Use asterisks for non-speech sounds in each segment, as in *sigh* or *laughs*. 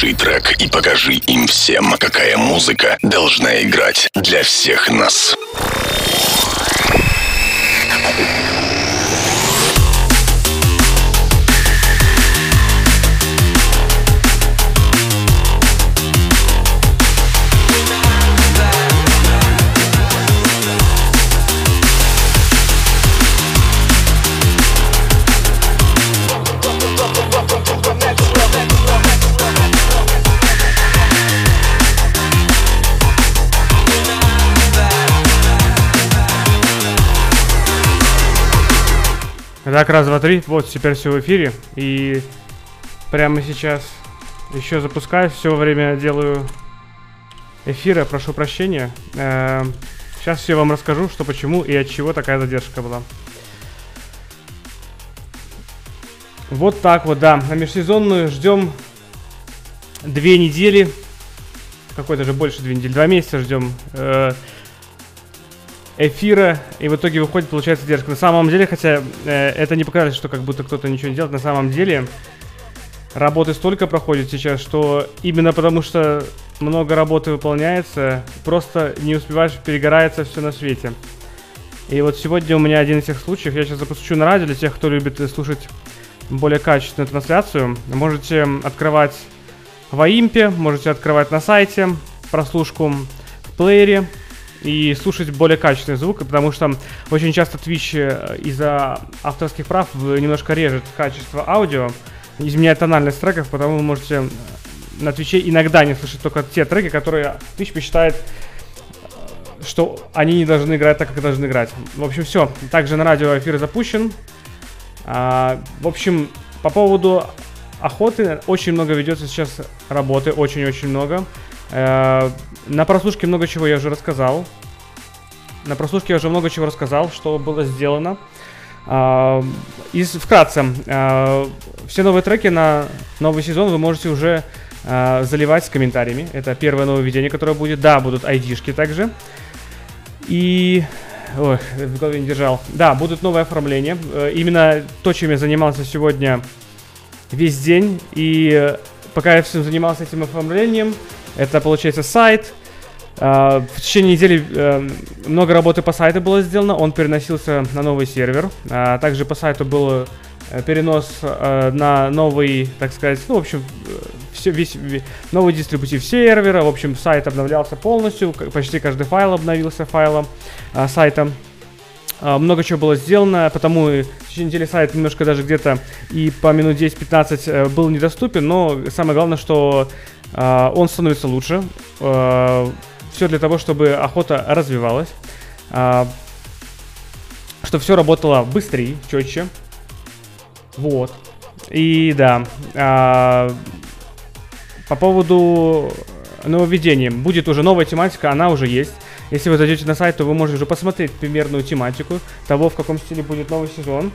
Запиши трек и покажи им всем, какая музыка должна играть для всех. Смотри, вот теперь все в эфире. И прямо сейчас еще запускаю. Все время делаю эфира, прошу прощения. Эм, сейчас все вам расскажу, что почему и от чего такая задержка была. Вот так вот, да. На межсезонную ждем две недели. Какой-то же больше две недели. Два месяца ждем. Э эфира, и в итоге выходит, получается, задержка. На самом деле, хотя э, это не показывает, что как будто кто-то ничего не делает, на самом деле работы столько проходит сейчас, что именно потому что много работы выполняется, просто не успеваешь, перегорается все на свете. И вот сегодня у меня один из тех случаев, я сейчас запущу на радио для тех, кто любит слушать более качественную трансляцию. Можете открывать в Аимпе, можете открывать на сайте прослушку в плеере и слушать более качественный звук, потому что очень часто Twitch э, из-за авторских прав немножко режет качество аудио, изменяет тональность треков, потому вы можете на Твиче иногда не слышать только те треки, которые Twitch посчитает, э, что они не должны играть так, как должны играть. В общем, все. Также на радио эфир запущен. А, в общем, по поводу охоты очень много ведется сейчас работы, очень-очень много. А, на прослушке много чего я уже рассказал. На прослушке я уже много чего рассказал, что было сделано. А, и вкратце, а, все новые треки на новый сезон вы можете уже а, заливать с комментариями. Это первое нововведение, которое будет. Да, будут айдишки также. И... Ой, в голове не держал. Да, будут новые оформления. Э, именно то, чем я занимался сегодня весь день. И пока я всем занимался этим оформлением, это получается сайт, Uh, в течение недели uh, много работы по сайту было сделано, он переносился на новый сервер. Uh, также по сайту был э, перенос э, на новый, так сказать, ну, в общем, все, весь, весь новый дистрибутив сервера. В общем, сайт обновлялся полностью, почти каждый файл обновился файлом сайта. Много чего было сделано, потому в течение недели сайт немножко даже где-то и по минут 10-15 был недоступен, но самое главное, что он становится лучше все для того, чтобы охота развивалась, а, что все работало быстрее, четче. Вот. И да, а, по поводу нововведения. Будет уже новая тематика, она уже есть. Если вы зайдете на сайт, то вы можете уже посмотреть примерную тематику того, в каком стиле будет новый сезон.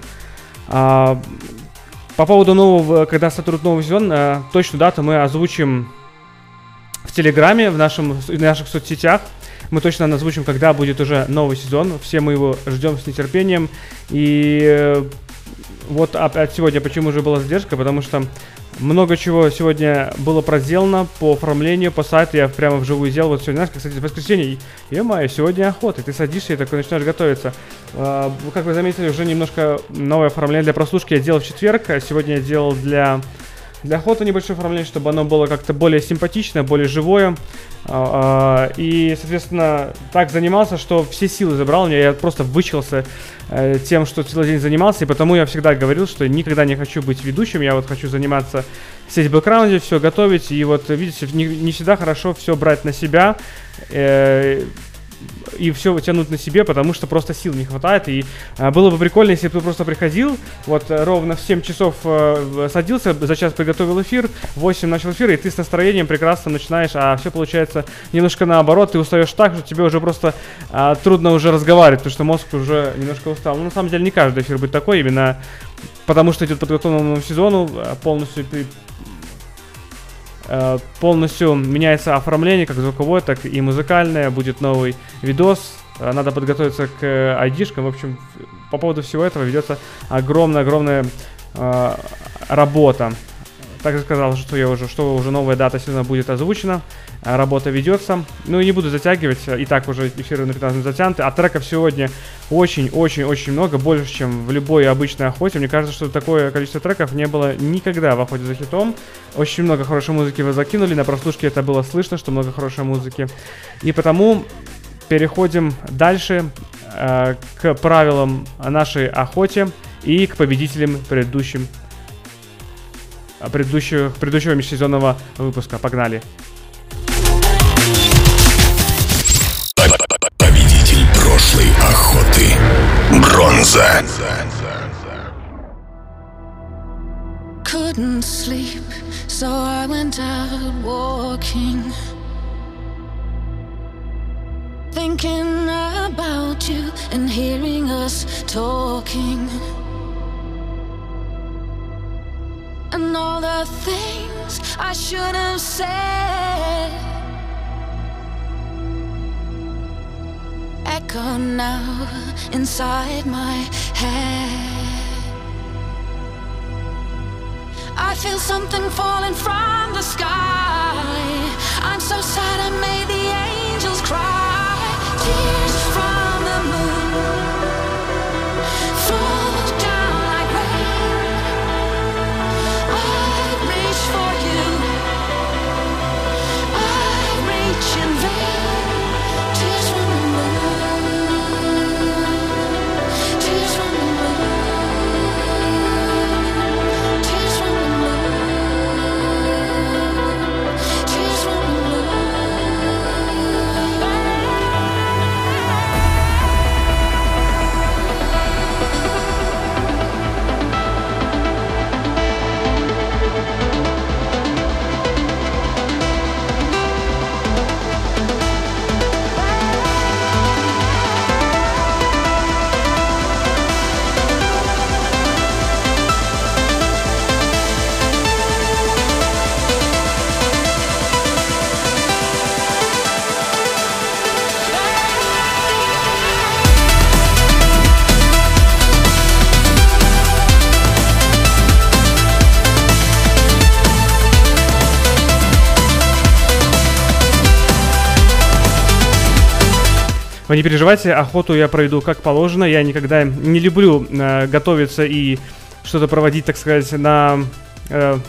А, по поводу нового, когда стартует новый сезон, а, точную дату мы озвучим в Телеграме, в, нашем, в наших соцсетях. Мы точно озвучим, когда будет уже новый сезон. Все мы его ждем с нетерпением. И э, вот опять сегодня почему же была задержка, потому что много чего сегодня было проделано по оформлению, по сайту. Я прямо вживую сделал. Вот сегодня, знаешь, кстати, воскресенье. Е-мое, сегодня охота. Ты садишься и такой начинаешь готовиться. А, как вы заметили, уже немножко новое оформление для прослушки я делал в четверг. А сегодня я делал для для охоты небольшое оформление, чтобы оно было как-то более симпатичное, более живое. А, а, и, соответственно, так занимался, что все силы забрал меня. Я просто вычился э, тем, что целый день занимался. И потому я всегда говорил, что никогда не хочу быть ведущим. Я вот хочу заниматься сидеть в бэкграунде, все готовить. И вот, видите, не, не всегда хорошо все брать на себя. Э, и все тянуть на себе, потому что просто сил не хватает. И а, было бы прикольно, если бы ты просто приходил, вот э, ровно в 7 часов а, садился, за час приготовил эфир, в 8 начал эфир, и ты с настроением прекрасно начинаешь, а все получается немножко наоборот, ты устаешь так, что тебе уже просто а, трудно уже разговаривать, потому что мозг уже немножко устал. Ну, на самом деле, не каждый эфир будет такой, именно потому что идет новому сезону, полностью Э, полностью меняется оформление, как звуковое, так и музыкальное. Будет новый видос. Э, надо подготовиться к айдишкам. В общем, по поводу всего этого ведется огромная-огромная э, работа. Также сказал, что я уже, что уже новая дата сезона будет озвучена. А, работа ведется. Ну и не буду затягивать, и так уже эфиры на 15 минут затянуты. А треков сегодня очень-очень-очень много, больше, чем в любой обычной охоте. Мне кажется, что такое количество треков не было никогда в охоте за хитом. Очень много хорошей музыки вы закинули, на прослушке это было слышно, что много хорошей музыки. И потому переходим дальше э, к правилам нашей охоте и к победителям предыдущим предыдущего, предыдущего межсезонного выпуска. Погнали! прошлой охоты. Бронза. Couldn't sleep, so I went out walking. Thinking about you and hearing us talking. And all the things I should have said echo now inside my head. I feel something falling from the sky. I'm so sad I made the angels cry. Tears Вы не переживайте, охоту я проведу как положено. Я никогда не люблю э, готовиться и что-то проводить, так сказать, на э,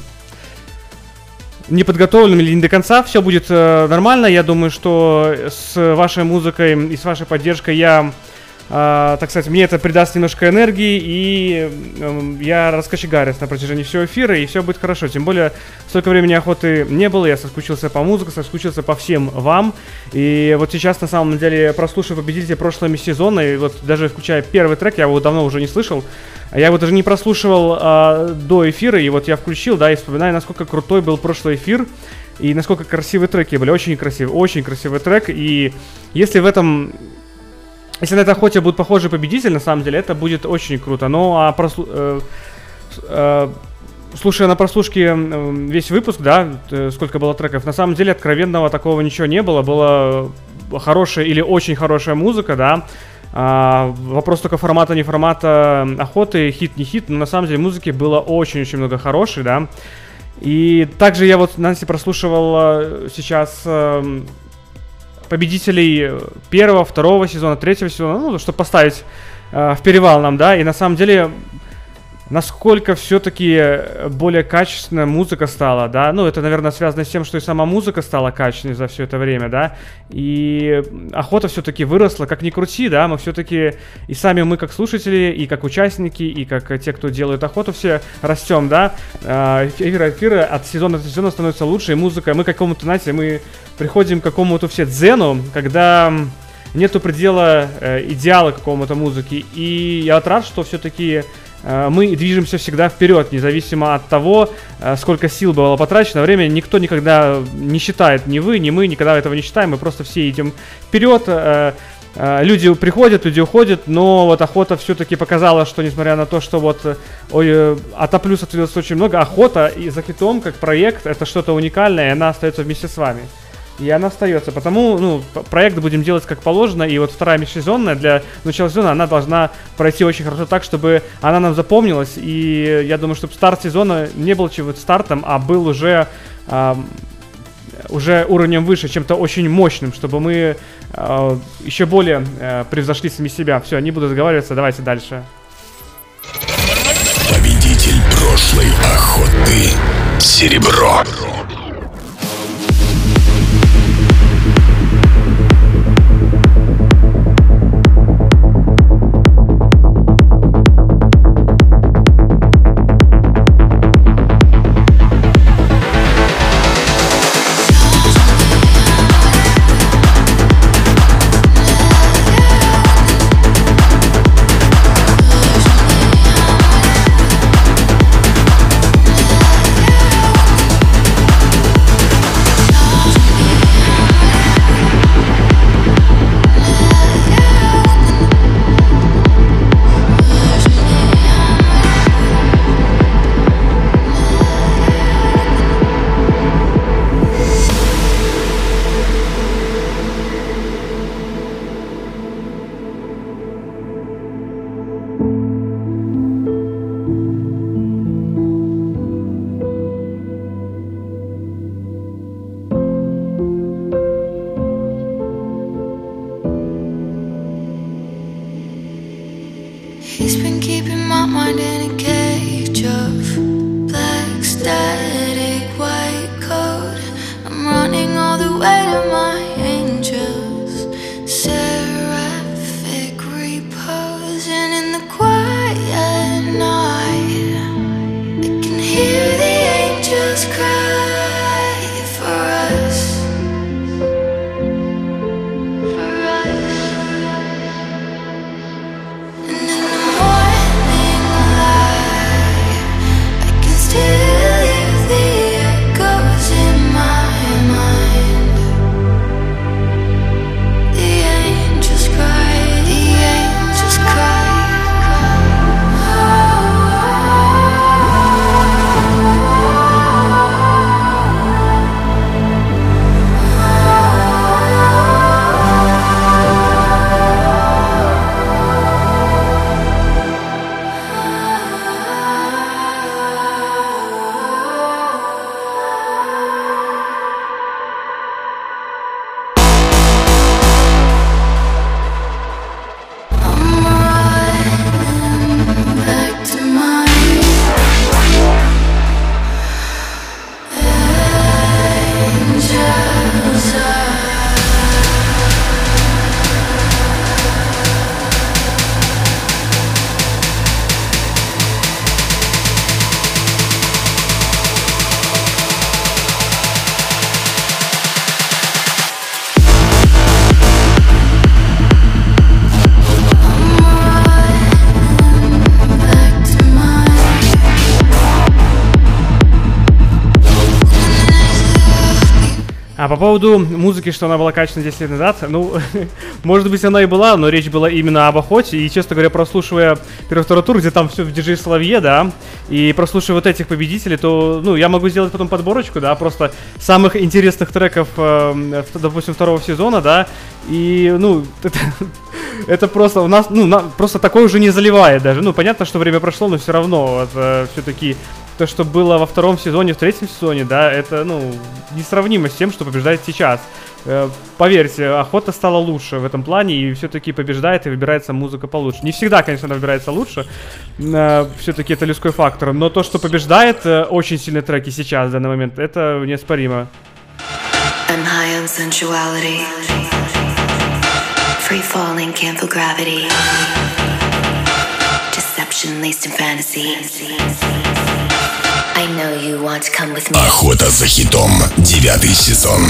неподготовленным или не до конца. Все будет э, нормально. Я думаю, что с вашей музыкой и с вашей поддержкой я а, так сказать, мне это придаст немножко энергии, и э, я раскочегарюсь на протяжении всего эфира, и все будет хорошо. Тем более, столько времени охоты не было, я соскучился по музыке, соскучился по всем вам. И вот сейчас, на самом деле, прослушав победителей прошлого сезона, и вот даже включая первый трек, я его давно уже не слышал, я его даже не прослушивал а, до эфира, и вот я включил, да, и вспоминаю, насколько крутой был прошлый эфир, и насколько красивые треки были, очень красивый, очень красивый трек, и если в этом если на этой охоте будет похожий победитель, на самом деле, это будет очень круто. Но а прослу... э, э, слушая на прослушке весь выпуск, да, э, сколько было треков, на самом деле откровенного такого ничего не было. Была хорошая или очень хорошая музыка, да. А, вопрос только формата, не формата охоты, хит, не хит, но на самом деле музыки было очень-очень много хорошей, да. И также я вот, Нанси, прослушивал э, сейчас э, победителей первого, второго сезона, третьего сезона, ну, чтобы поставить э, в перевал нам, да, и на самом деле насколько все-таки более качественная музыка стала, да, ну, это, наверное, связано с тем, что и сама музыка стала качественной за все это время, да, и охота все-таки выросла, как ни крути, да, мы все-таки, и сами мы как слушатели, и как участники, и как те, кто делает охоту, все растем, да, а, эфиры, эфиры от сезона до сезона становятся лучше, и музыка, мы какому-то, знаете, мы приходим к какому-то все дзену, когда нету предела э, идеала какому-то музыки, и я рад, что все-таки Э, мы движемся всегда вперед, независимо от того, э, сколько сил было потрачено. Время никто никогда не считает, ни вы, ни мы никогда этого не считаем, мы просто все идем вперед. Э, люди приходят, люди уходят, но вот охота все-таки показала, что несмотря на то, что вот ой, от А плюс отвелось очень много, охота и за хитом как проект это что-то уникальное, и она остается вместе с вами. И она остается. Потому, ну, проект будем делать как положено. И вот вторая межсезонная для начала сезона, она должна пройти очень хорошо так, чтобы она нам запомнилась. И я думаю, чтобы старт сезона не был чего-то стартом, а был уже а, уже уровнем выше, чем-то очень мощным, чтобы мы э, еще более э, превзошли сами себя. Все, не буду заговариваться, давайте дальше. Победитель прошлой охоты. Серебро. Поводу музыки, что она была качественна 10 лет назад, ну, *laughs* может быть, она и была, но речь была именно об охоте. И, честно говоря, прослушивая первый тур, где там все в диджей Соловье, да, и прослушивая вот этих победителей, то, ну, я могу сделать потом подборочку, да, просто самых интересных треков, э, допустим, второго сезона, да, и, ну, *laughs* это, это просто у нас, ну, на- просто такое уже не заливает даже. Ну, понятно, что время прошло, но все равно, вот, все-таки то, что было во втором сезоне, в третьем сезоне, да, это, ну, несравнимо с тем, что побеждает сейчас. Э, Поверьте, охота стала лучше в этом плане, и все-таки побеждает и выбирается музыка получше. Не всегда, конечно, она выбирается лучше, все-таки это людской фактор, но то, что побеждает э, очень сильные треки сейчас, в данный момент, это неоспоримо. Deception laced in fantasy. Охота за хитом. Девятый сезон.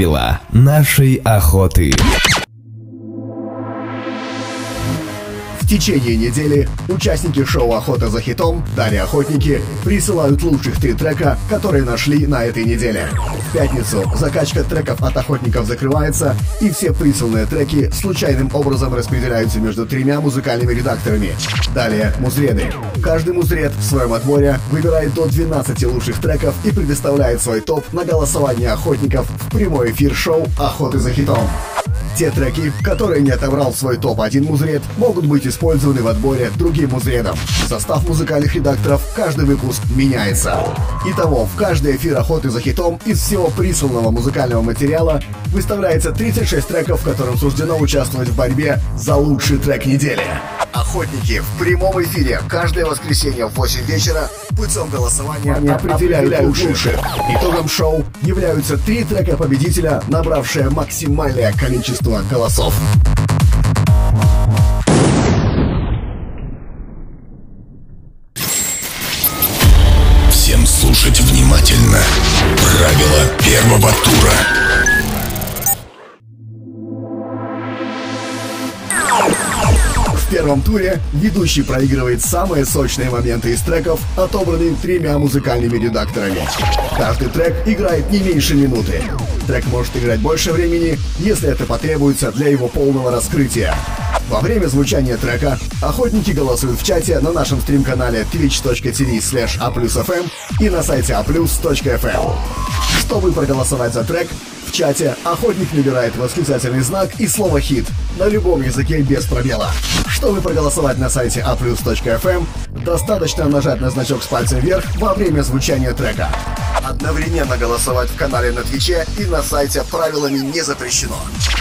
Правила нашей охоты. течение недели участники шоу «Охота за хитом» Далее Охотники присылают лучших три трека, которые нашли на этой неделе. В пятницу закачка треков от охотников закрывается, и все присланные треки случайным образом распределяются между тремя музыкальными редакторами. Далее музреды. Каждый музред в своем отборе выбирает до 12 лучших треков и предоставляет свой топ на голосование охотников в прямой эфир шоу «Охоты за хитом». Те треки, которые не отобрал свой топ-1 музред, могут быть использованы в отборе другим музредом. Состав музыкальных редакторов каждый выпуск меняется. Итого, в каждый эфир охоты за хитом из всего присланного музыкального материала выставляется 36 треков, которым суждено участвовать в борьбе за лучший трек недели. Охотники в прямом эфире каждое воскресенье в 8 вечера путем голосования определяют лучших. Итогом шоу являются три трека победителя, набравшие максимальное количество голосов. Туре ведущий проигрывает самые сочные моменты из треков, отобранные тремя музыкальными редакторами. Каждый трек играет не меньше минуты. Трек может играть больше времени, если это потребуется для его полного раскрытия. Во время звучания трека охотники голосуют в чате на нашем стрим-канале twitch.tv slash a+fm и на сайте a+.fm. Чтобы проголосовать за трек, в чате охотник набирает восклицательный знак и слово «хит» на любом языке без пробела. Чтобы проголосовать на сайте a+.fm, достаточно нажать на значок с пальцем вверх во время звучания трека. Одновременно голосовать в канале на Твиче и на сайте правилами не запрещено.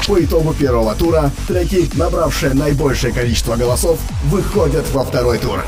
По итогу первого тура треки, набравшие наибольшее количество голосов, выходят во второй тур.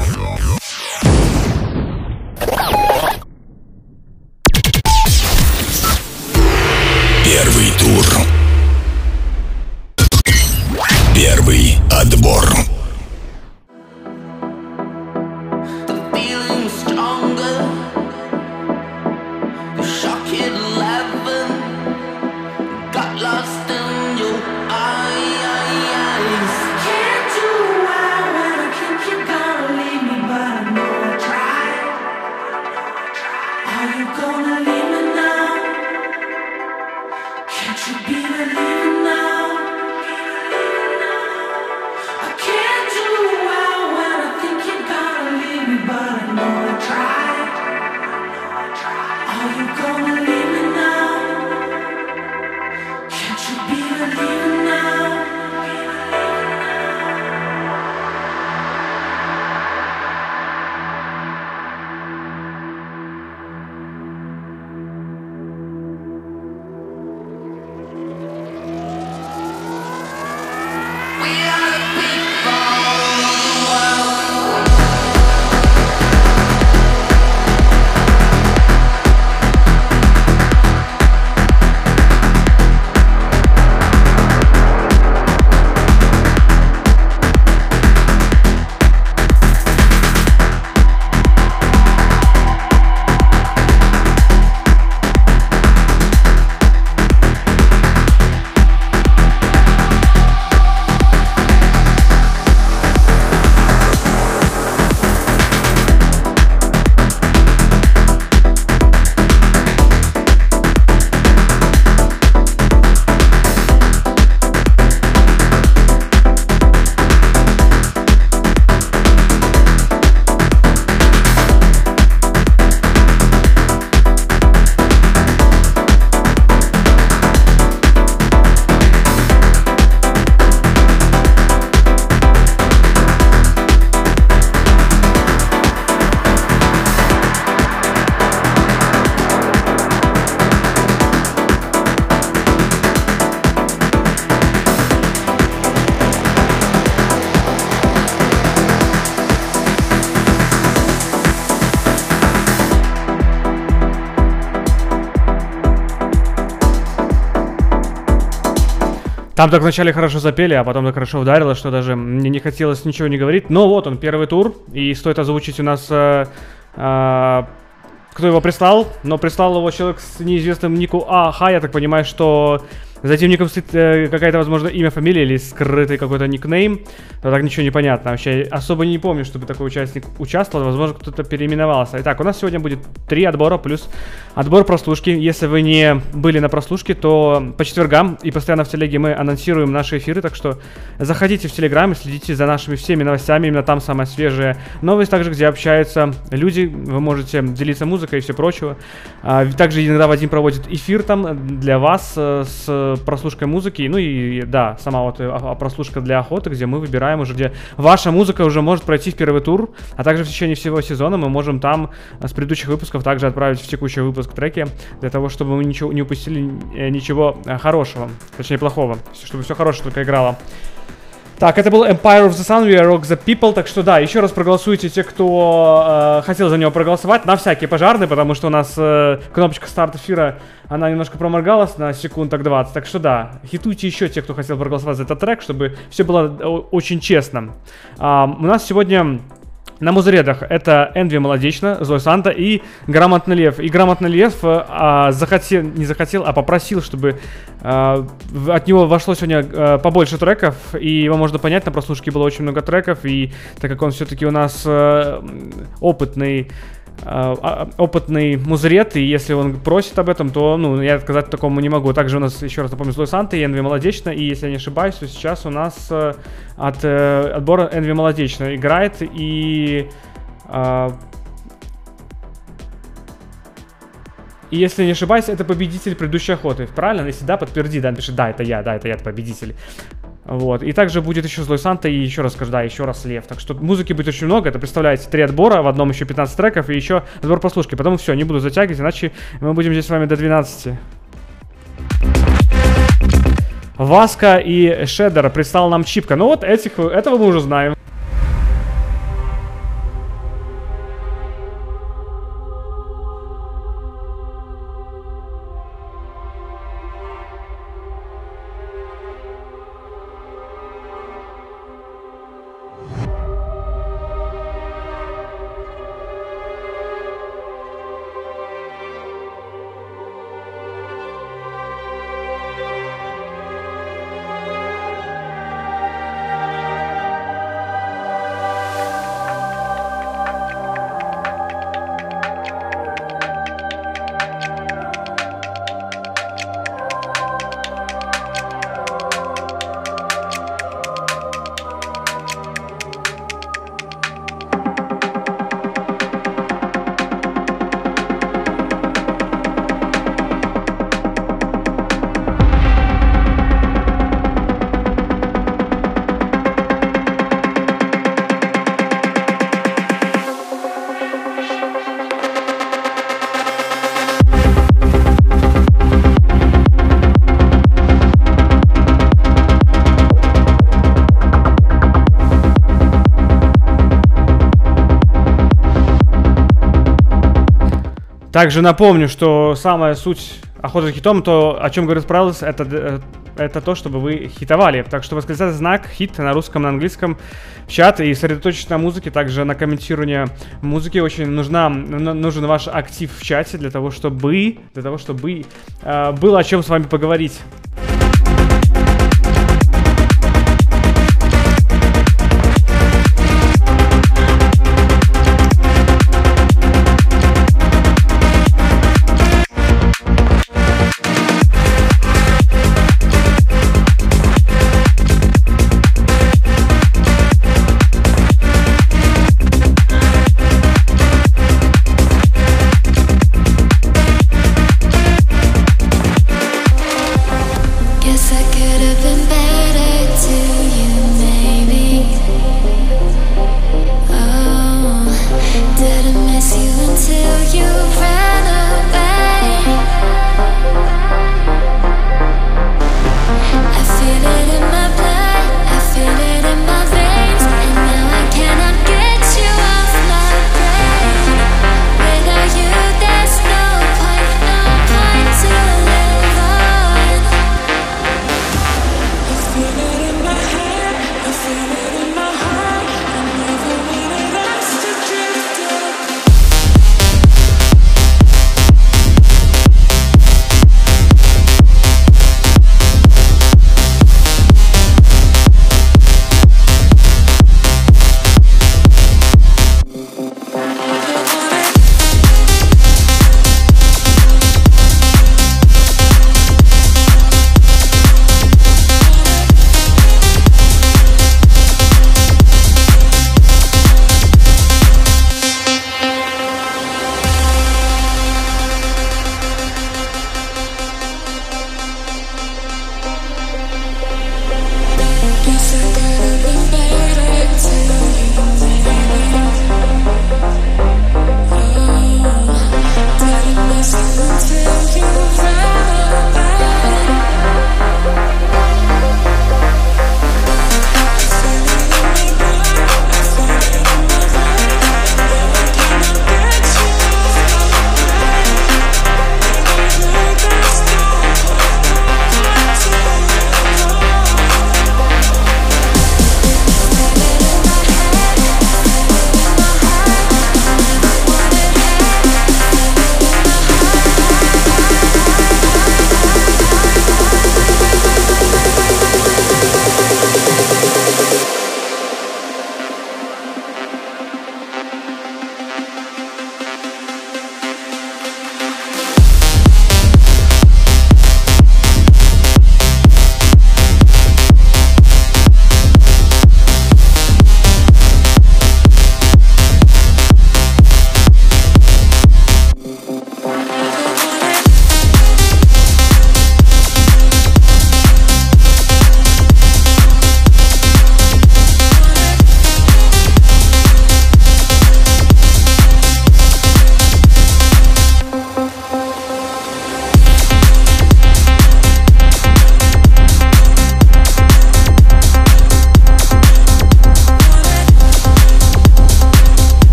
Там так вначале хорошо запели, а потом так хорошо ударило, что даже мне не хотелось ничего не говорить. Но вот он, первый тур, и стоит озвучить у нас э, э, кто его прислал, но прислал его человек с неизвестным нику АХ, я так понимаю, что за этим ником стоит э, какая-то, возможно, имя, фамилия или скрытый какой-то никнейм, но так ничего не понятно. Вообще особо не помню, чтобы такой участник участвовал, возможно, кто-то переименовался. Итак, у нас сегодня будет три отбора плюс отбор прослушки. Если вы не были на прослушке, то по четвергам и постоянно в телеге мы анонсируем наши эфиры, так что заходите в телеграм и следите за нашими всеми новостями, именно там самая свежая новость, также где общаются люди, вы можете делиться музыкой и все прочего. А, Также иногда Вадим проводит эфир там для вас э, с прослушкой музыки, ну и да, сама вот э, а- а прослушка для охоты, где мы выбираем уже, где ваша музыка уже может пройти в первый тур, а также в течение всего сезона мы можем там э, с предыдущих выпусков также отправить в текущий выпуск треки, для того, чтобы мы ничего не упустили э, ничего э, хорошего, точнее плохого, чтобы все хорошее только играло. Так, это был Empire of the Sun, We Rock the People. Так что да, еще раз проголосуйте те, кто э, хотел за него проголосовать, на всякий пожарный, потому что у нас э, кнопочка старт эфира, она немножко проморгалась на секунд так 20. Так что да, хитуйте еще те, кто хотел проголосовать за этот трек, чтобы все было о- очень честно. А, у нас сегодня на музыредах это Энви Молодечно, Зой Санта и Грамотный Лев. И Грамотный Лев э, а, захотел, не захотел, а попросил, чтобы а, от него вошло сегодня э, побольше треков. И его можно понять, на прослушке было очень много треков. И так как он все-таки у нас опытный а, а, опытный музрет, и если он просит об этом, то, ну, я отказать такому не могу. Также у нас, еще раз напомню, Злой Санта и Энви Молодечно, и если я не ошибаюсь, то сейчас у нас э, от э, отбора Энви Молодечно играет, и... а, И если не ошибаюсь, это победитель предыдущей охоты. Правильно? Если да, подтверди, да, напиши, да, это я, да, это я, это победитель. Вот. И также будет еще Злой Санта и еще раз да, еще раз Лев. Так что музыки будет очень много. Это представляете три отбора, в одном еще 15 треков и еще отбор прослушки. Потом все, не буду затягивать, иначе мы будем здесь с вами до 12. Васка и Шедер прислал нам чипка. Ну вот этих, этого мы уже знаем. Также напомню, что самая суть охоты за хитом, то, о чем говорит Прайлс, это, э, это то, чтобы вы хитовали. Так что восклицать знак хит на русском, на английском в чат и сосредоточить на музыке, также на комментировании музыки. Очень нужна, нужен ваш актив в чате для того, чтобы, для того, чтобы э, было о чем с вами поговорить.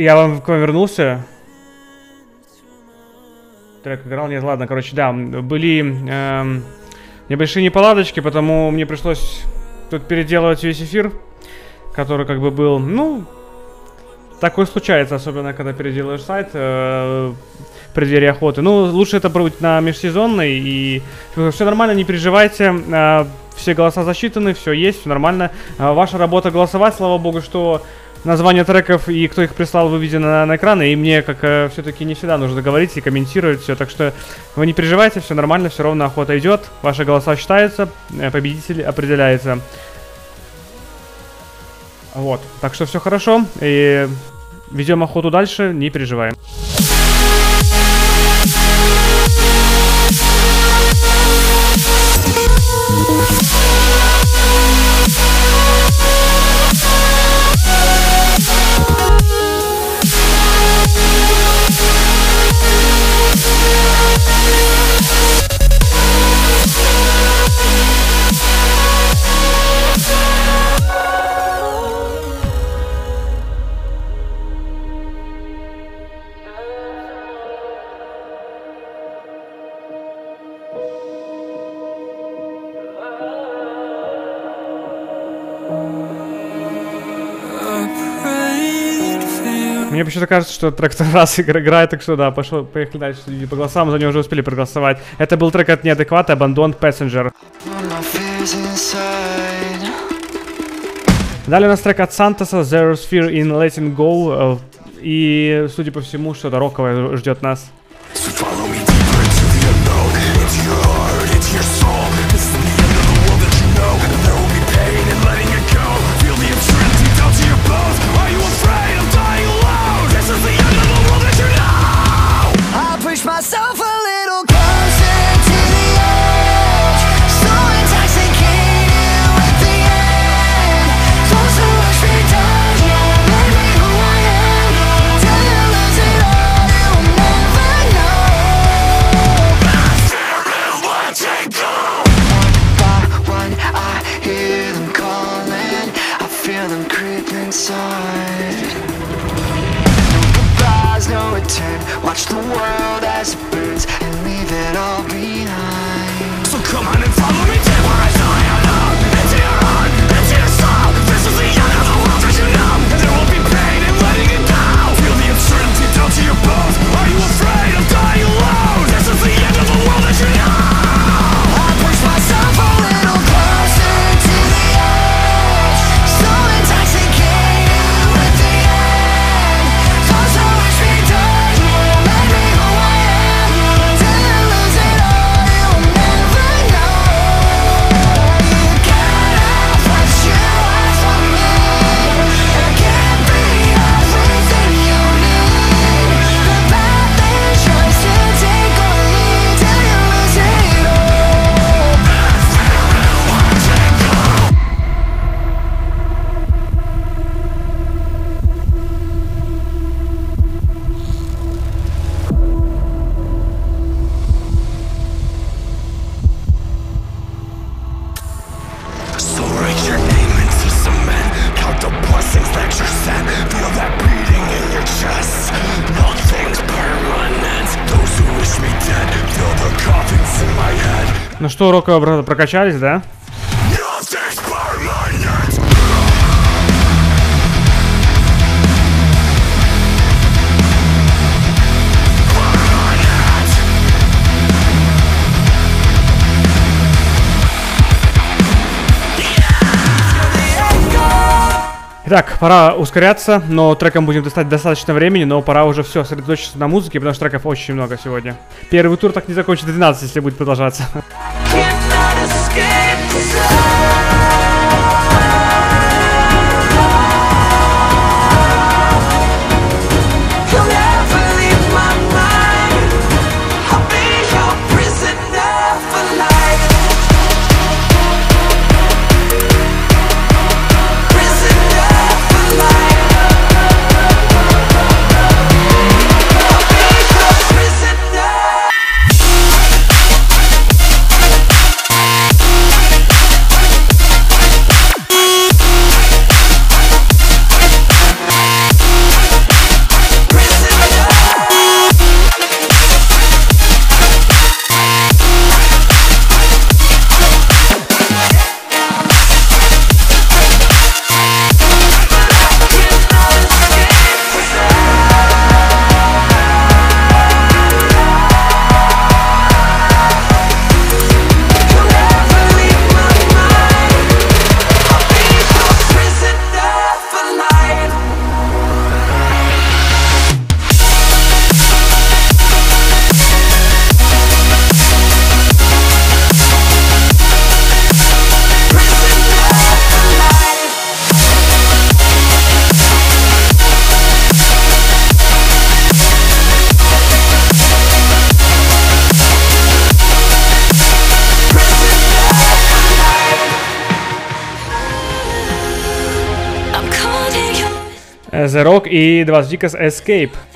Я вам к вам вернулся. Трек играл, нет, ладно, короче, да, были эм, небольшие неполадочки, потому мне пришлось тут переделывать весь эфир, который как бы был, ну, такое случается, особенно когда переделаешь сайт э, в преддверии охоты. Ну, лучше это будет на межсезонной, и все нормально, не переживайте, э, все голоса засчитаны, все есть, все нормально. Э, ваша работа голосовать, слава богу, что Название треков и кто их прислал выведено на, на экраны. И мне, как э, все-таки не всегда нужно говорить и комментировать все, так что вы не переживайте, все нормально, все ровно охота идет, ваши голоса считаются, э, победитель определяется. Вот, так что все хорошо, и ведем охоту дальше, не переживаем. Thank мне почему-то кажется, что трек раз играет, так что да, пошел, поехали дальше. Люди по голосам за него уже успели проголосовать. Это был трек от неадеквата Abandoned Passenger. Далее у нас трек от Сантоса Zero Sphere in Letting Go. Э, и, судя по всему, что-то роковое ждет нас. So что, урока прокачались, да? Итак, пора ускоряться, но треком будем достать достаточно времени, но пора уже все сосредоточиться на музыке, потому что треков очень много сегодня. Первый тур так не закончится 12, если будет продолжаться. scared Zerok i dwa dzika Escape.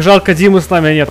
Жалко, Димы с нами нет.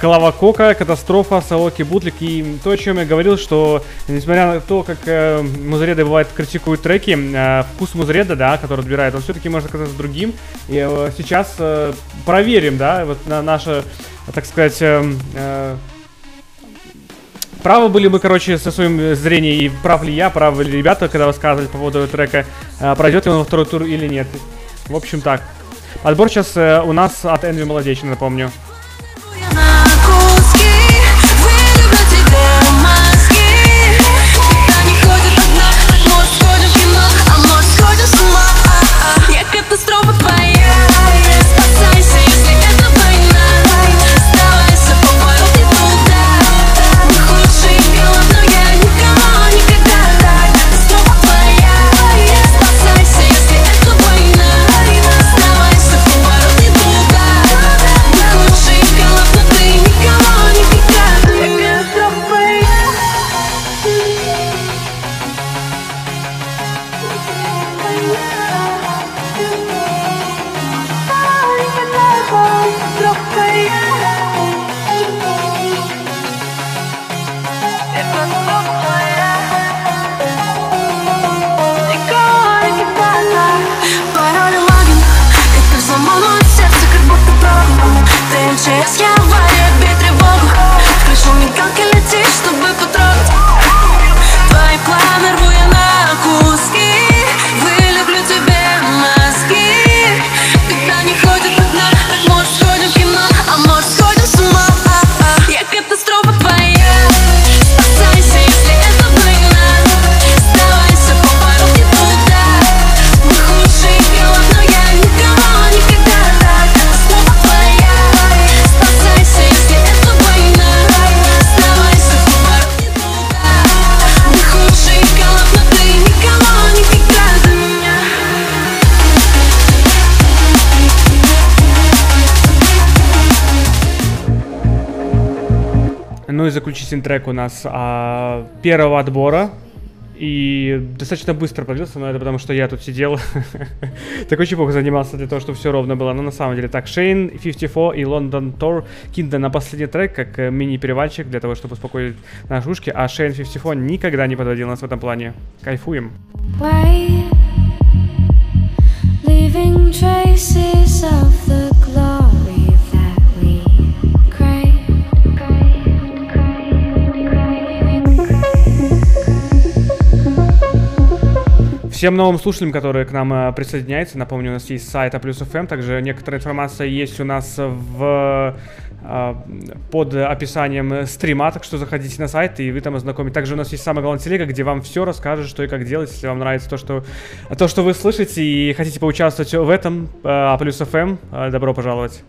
Клава Кока, катастрофа, Саоки Бутлик. И то, о чем я говорил, что несмотря на то, как э, музыреды бывает критикуют треки, э, вкус музыреда, да, который отбирает, он все-таки может оказаться другим. И э, сейчас э, проверим, да, вот на наше, так сказать, э, э, Правы были мы, короче, со своим зрением, и прав ли я, правы ли ребята, когда высказывали по поводу трека, э, пройдет ли он во второй тур или нет. В общем, так. Отбор сейчас э, у нас от Энви Молодечина, напомню. Заключительный трек у нас а, первого отбора. И достаточно быстро продлился, но это потому, что я тут сидел. так очень плохо занимался для того, чтобы все ровно было. Но на самом деле так, Шейн, 54 и Лондон Тор Кинда на последний трек, как э, мини-перевальчик для того, чтобы успокоить наши ушки. А Шейн 54 никогда не подводил нас в этом плане. Кайфуем. way, leaving traces of the Всем новым слушателям, которые к нам э, присоединяются, напомню, у нас есть сайт А плюс ФМ, также некоторая информация есть у нас в э, под описанием стрима, так что заходите на сайт и вы там ознакомитесь. Также у нас есть самая главная телега, где вам все расскажет, что и как делать, если вам нравится то, что, то, что вы слышите и хотите поучаствовать в этом, э, А плюс ФМ, добро пожаловать.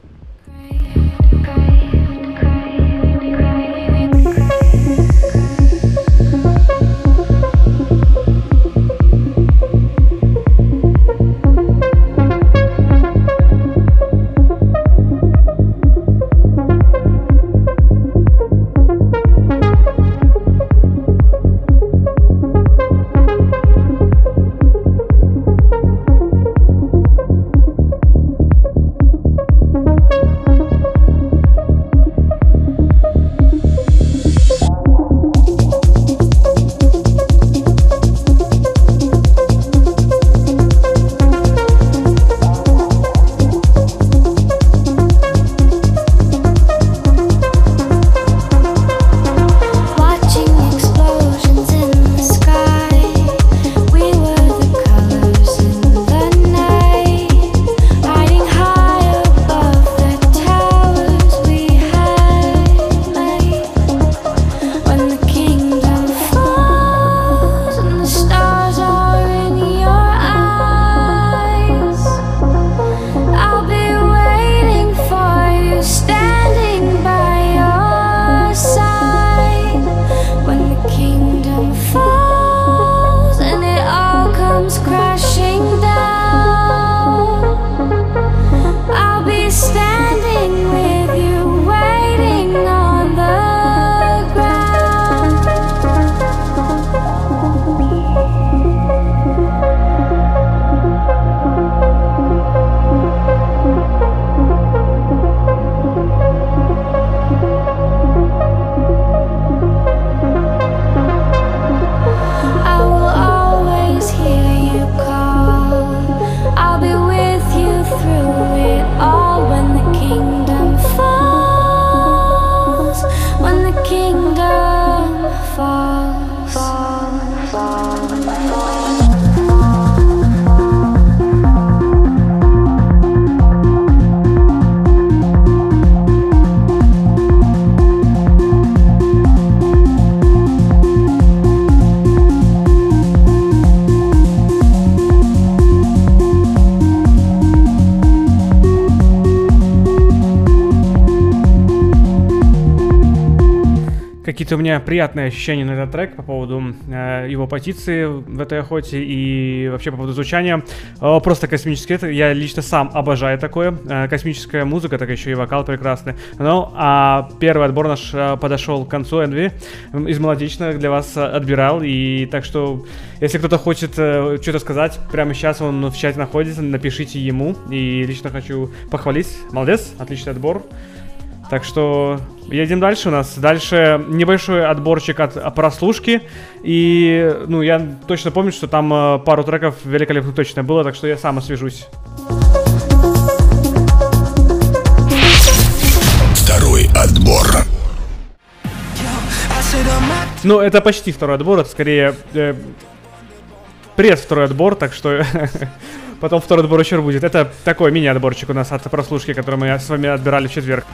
Меня приятные ощущения на этот трек по поводу э, его позиции в этой охоте и вообще по поводу звучания. Э, просто космический это я лично сам обожаю такое. Э, космическая музыка, так еще и вокал прекрасный. Ну, а первый отбор наш э, подошел к концу. Энви из мелодичных для вас э, отбирал. И так что, если кто-то хочет э, что-то сказать, прямо сейчас он в чате находится, напишите ему. И лично хочу похвалить. Молодец, отличный отбор. Так что едем дальше у нас. Дальше небольшой отборчик от а, прослушки. И, ну, я точно помню, что там э, пару треков великолепно точно было, так что я сам освежусь. Второй отбор. Ну, это почти второй отбор, это скорее э, пресс второй отбор, так что *laughs* потом второй отбор еще будет. Это такой мини-отборчик у нас от прослушки, который мы с вами отбирали в четверг.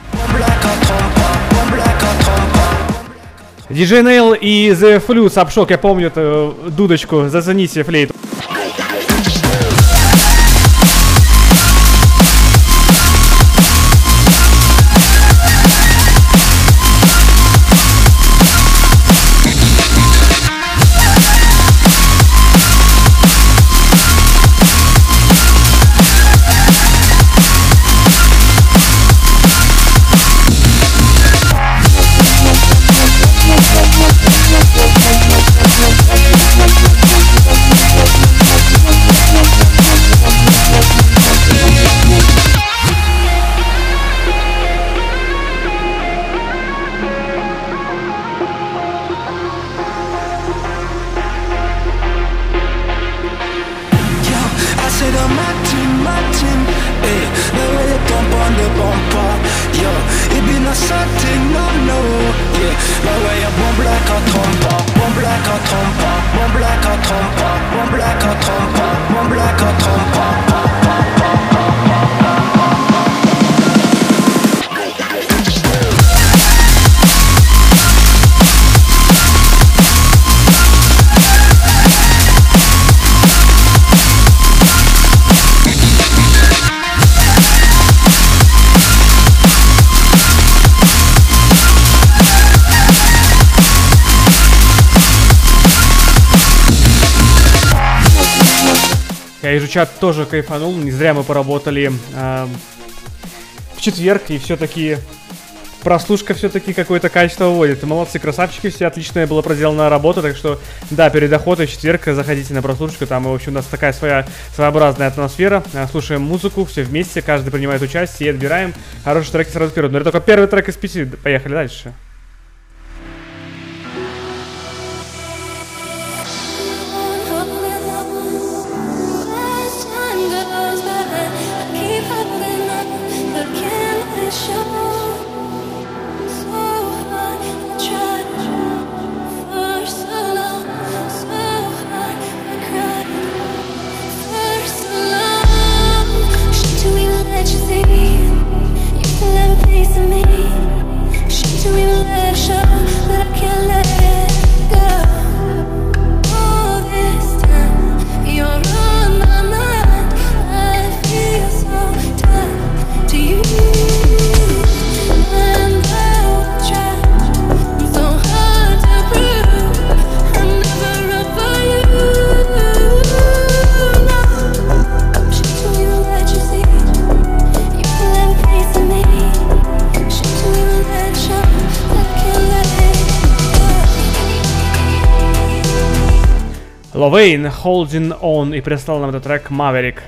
DJ Nail и The Flute Subshock, я помню эту дудочку, зацените флейту. Чат тоже кайфанул, не зря мы поработали э, в четверг, и все-таки прослушка все-таки какое-то качество выводит. Молодцы, красавчики, все отличная была проделана работа, так что, да, перед охотой четверг заходите на прослушку, там, в общем, у нас такая своя своеобразная атмосфера, Э, слушаем музыку, все вместе, каждый принимает участие и отбираем хорошие треки сразу вперед. Но это только первый трек из пяти, поехали дальше. Ловейн, Holding On, и прислал нам этот трек Maverick.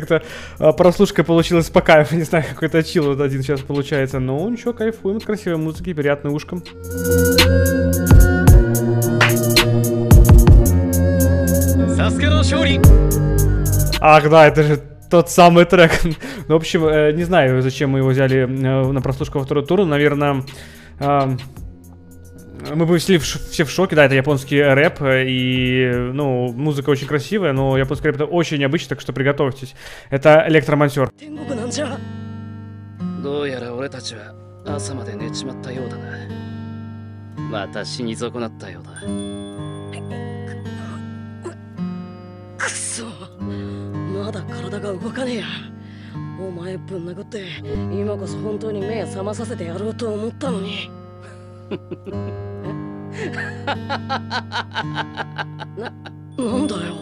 Как-то а, прослушка получилась по кайфу, *laughs* не знаю, какой-то чил вот один сейчас получается. Ну, ничего, кайфуем от красивой музыки, приятной ушкам. Ах, да, это же тот самый трек. ну, в общем, э, не знаю, зачем мы его взяли э, на прослушку во второй тур. Наверное, мы были все в, ш- все в шоке, да, это японский рэп, э, и, ну, музыка очень красивая, но японский рэп это очень необычно, так что приготовьтесь. Это электромонтер. 天国なんじゃどうやら俺たちは朝まで寝ちまったようだなまた死に損なったようだくそまだ体が動かねえやお前ぶん殴って今こそ本当に目覚まさせてやろうと思ったのに *laughs* *laughs* ななんだよ。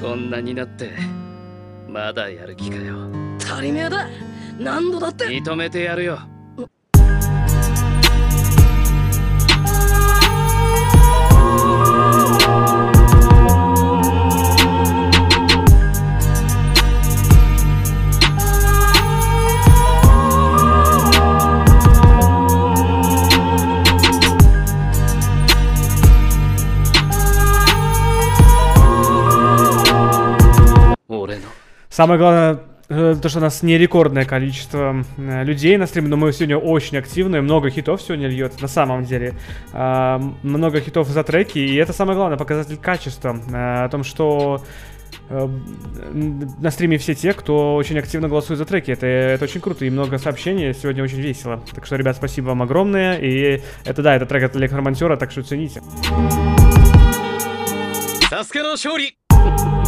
こんなになってまだやる気かよ。足りねえだ。何度だって。認めてやるよ「Самое главное, э, то, что у нас не рекордное количество э, людей на стриме, но мы сегодня очень активны, много хитов сегодня льет, на самом деле. А, много хитов за треки, и это самое главное, показатель качества. э, О том, что э, м, на стриме все те, кто очень активно голосует за треки. Это, это очень круто и много сообщений. Сегодня очень весело. Так что, ребят, спасибо вам огромное. И это, да, это трек от Электромонтера, так что цените. サスケの勝利 *laughs*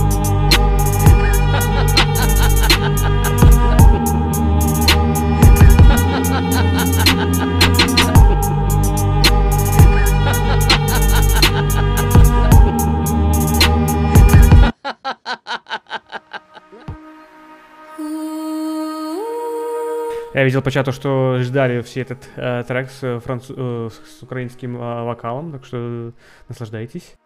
Я видел по чату, что ждали все этот э, трек с, э, францу- э, с украинским э, вокалом, так что наслаждайтесь.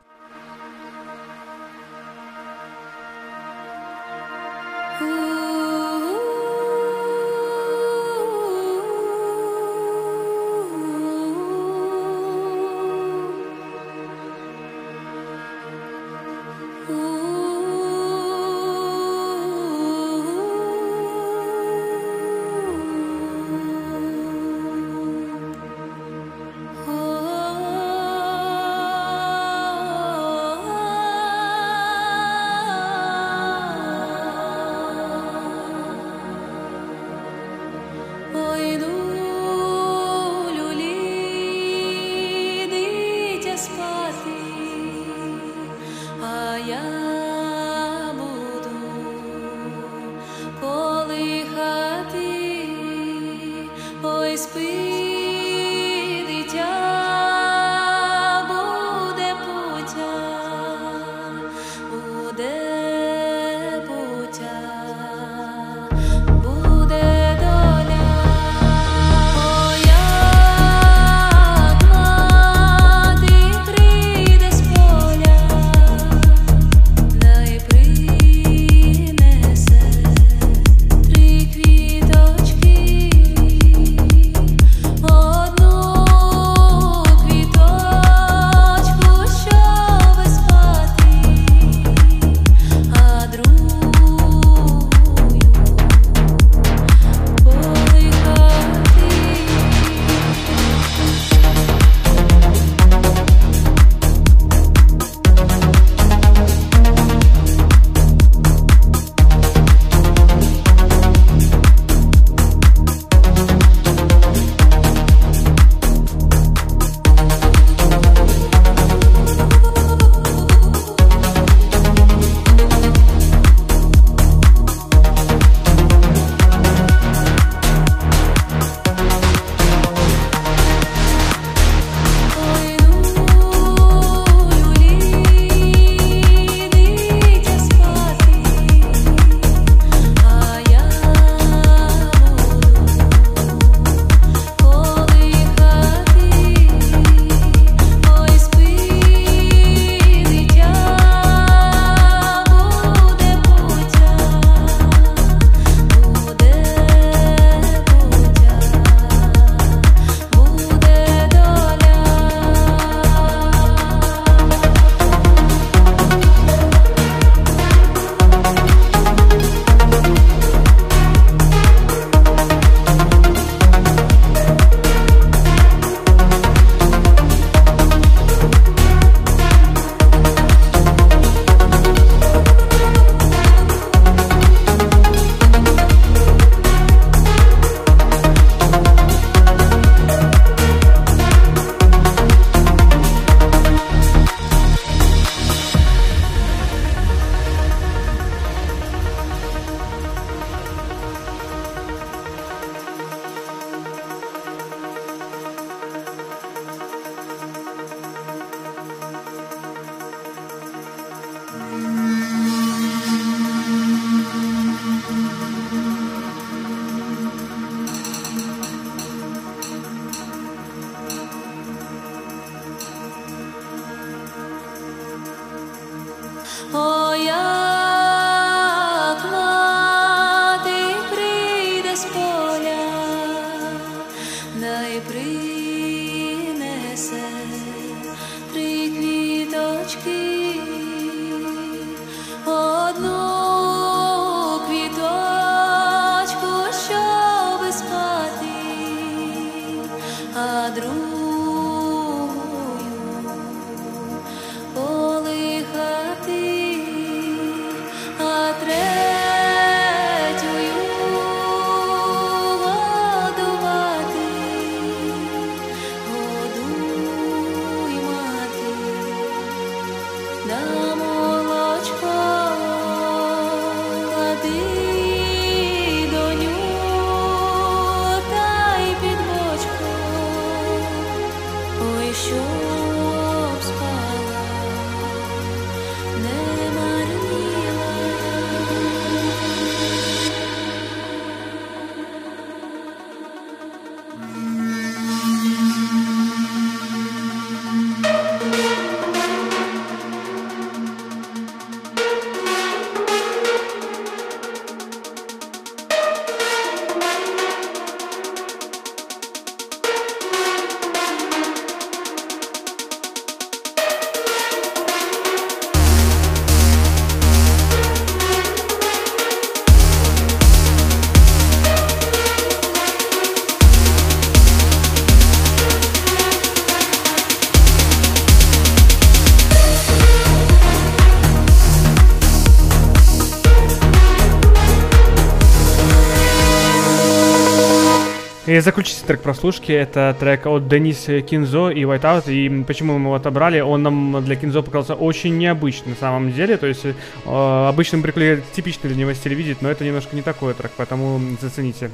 И заключительный трек прослушки это трек от Дениса Кинзо и Whiteout. И почему мы его отобрали? Он нам для Кинзо показался очень необычным на самом деле. То есть э, обычно мы привыкли типичный для него стиль видеть, но это немножко не такой трек, поэтому зацените.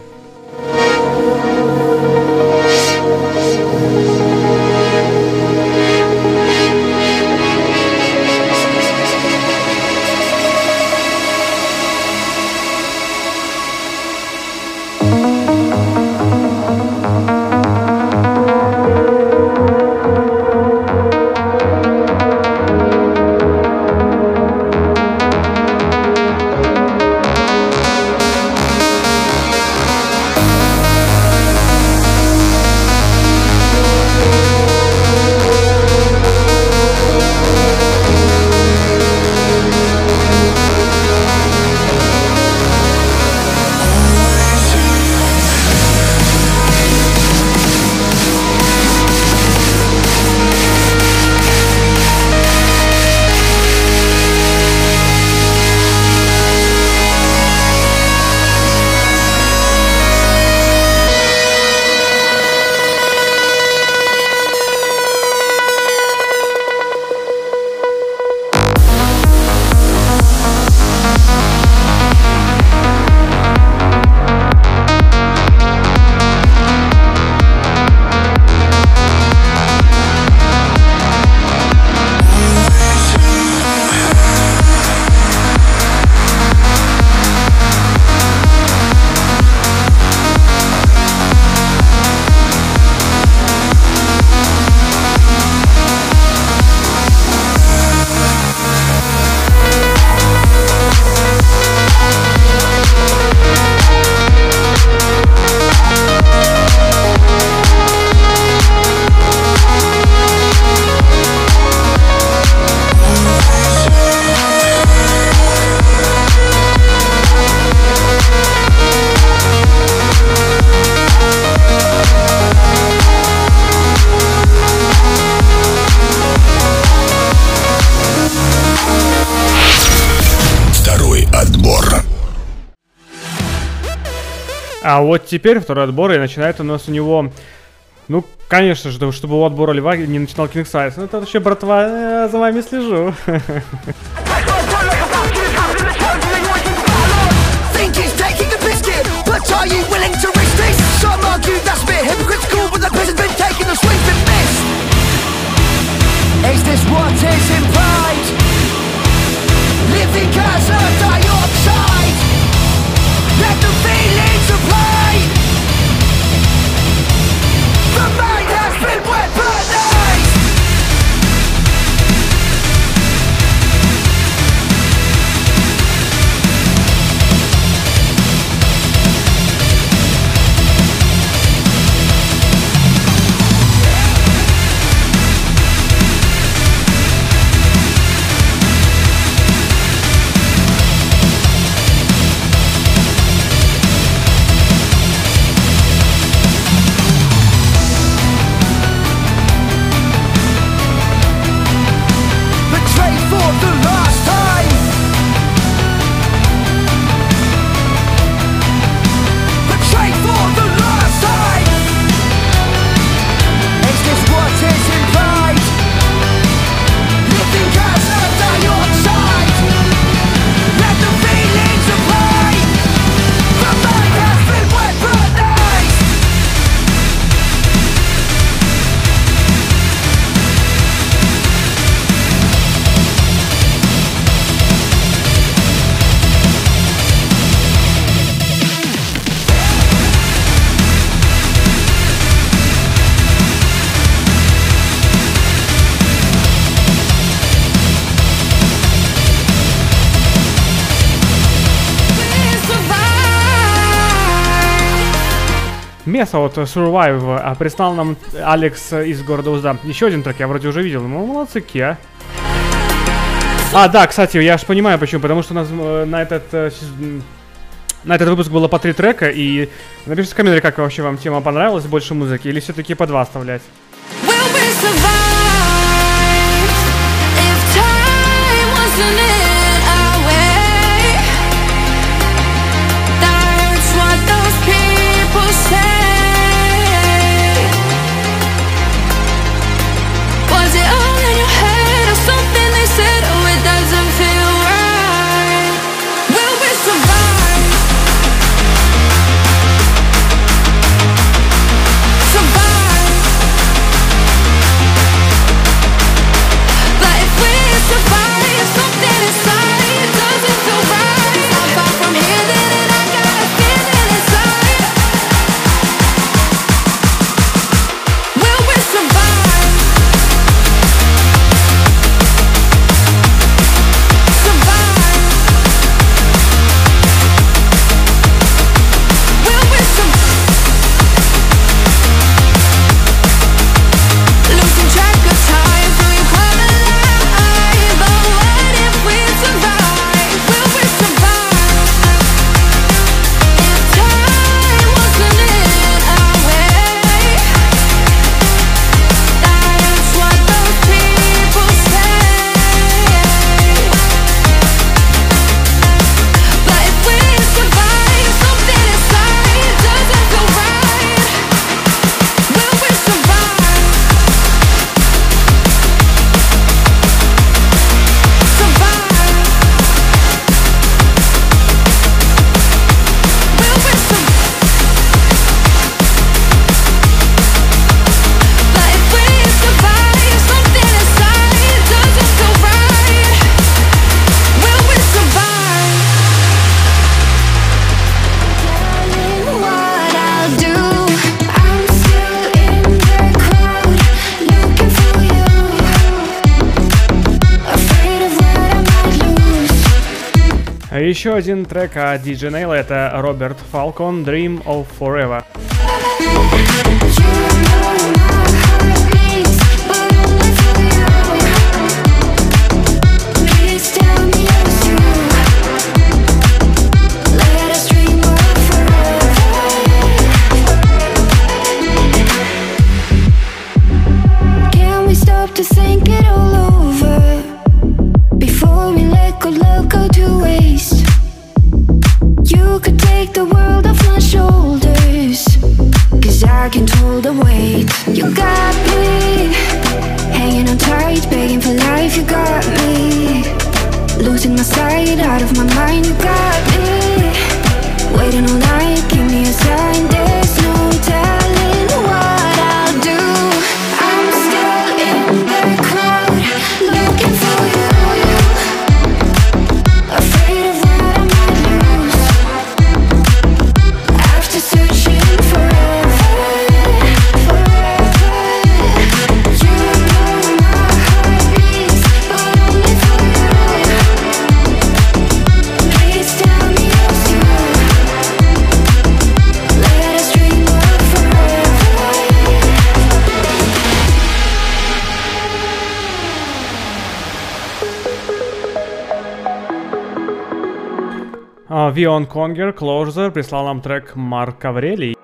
А вот теперь второй отбор, и начинает у нас у него... Ну, конечно же, чтобы- у отбора льва не начинал Size. Ну, это вообще, братва, э, за вами слежу. Let the need to play. The Место вот Survive а, прислал нам Алекс из города Узда. Еще один трек я вроде уже видел. Ну, молодцы, Ки, А, да, кстати, я ж понимаю почему. Потому что у нас э, на этот э, на этот выпуск было по три трека. И напишите в комментариях, как вообще вам тема понравилась, больше музыки, или все-таки по два оставлять. Will we еще один трек от DJ Nail, это Роберт Фалкон, Dream of Forever. take the world off my shoulders. Cause I hold the weight. You got me Hanging on tight, begging for life You got me. Losing my sight, out of my mind You got me. Waiting all night Вион Конгер, Closure, прислал нам трек Марк Аврелий.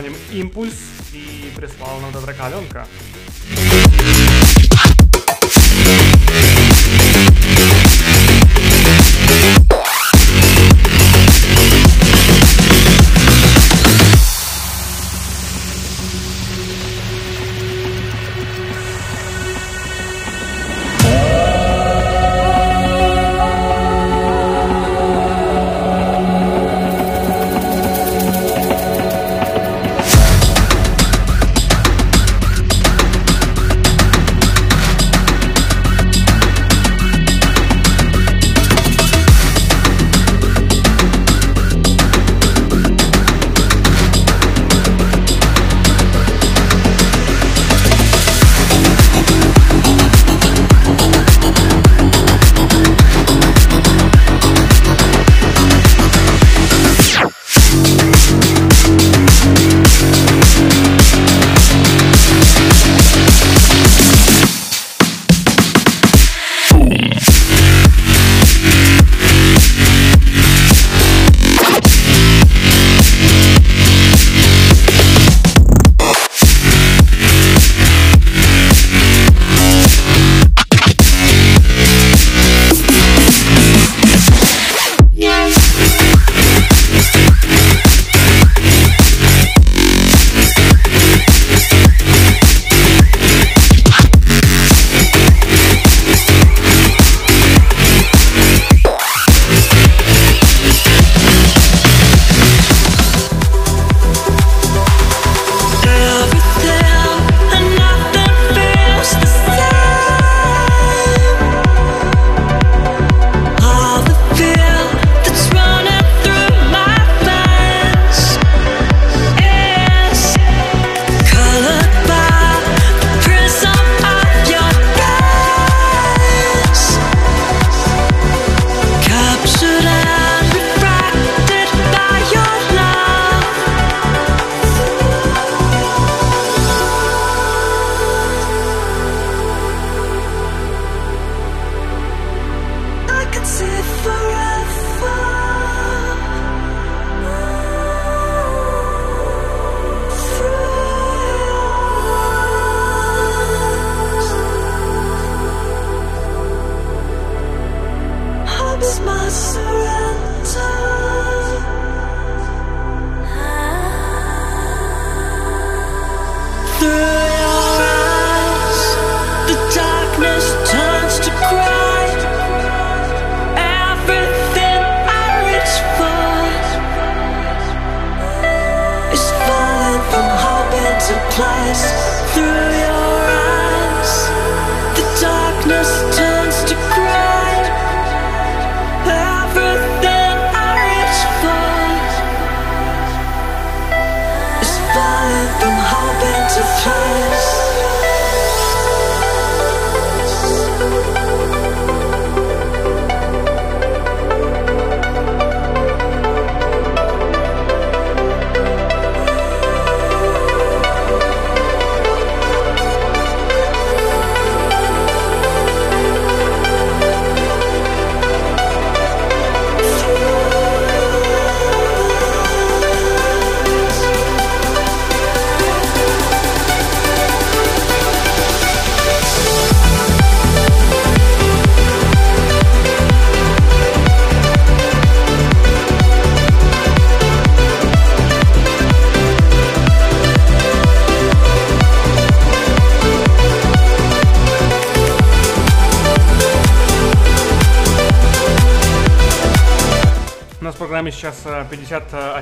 Названием «Импульс» и прислал нам до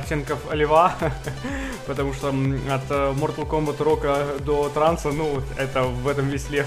оттенков льва, *laughs* потому что от э, Mortal Kombat рока до транса, ну, это в этом весь лев.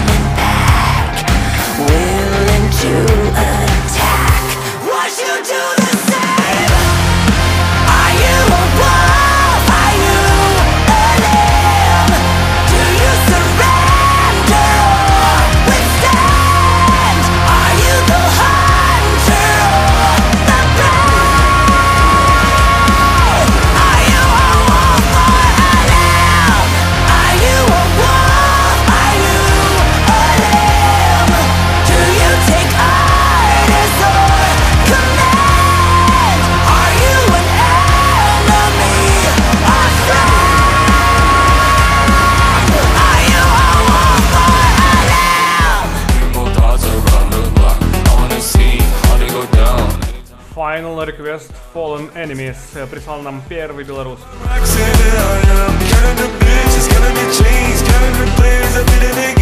you. Enemies прислал нам первый белорус. Gonna be chains, gonna be plays, I've been a nigga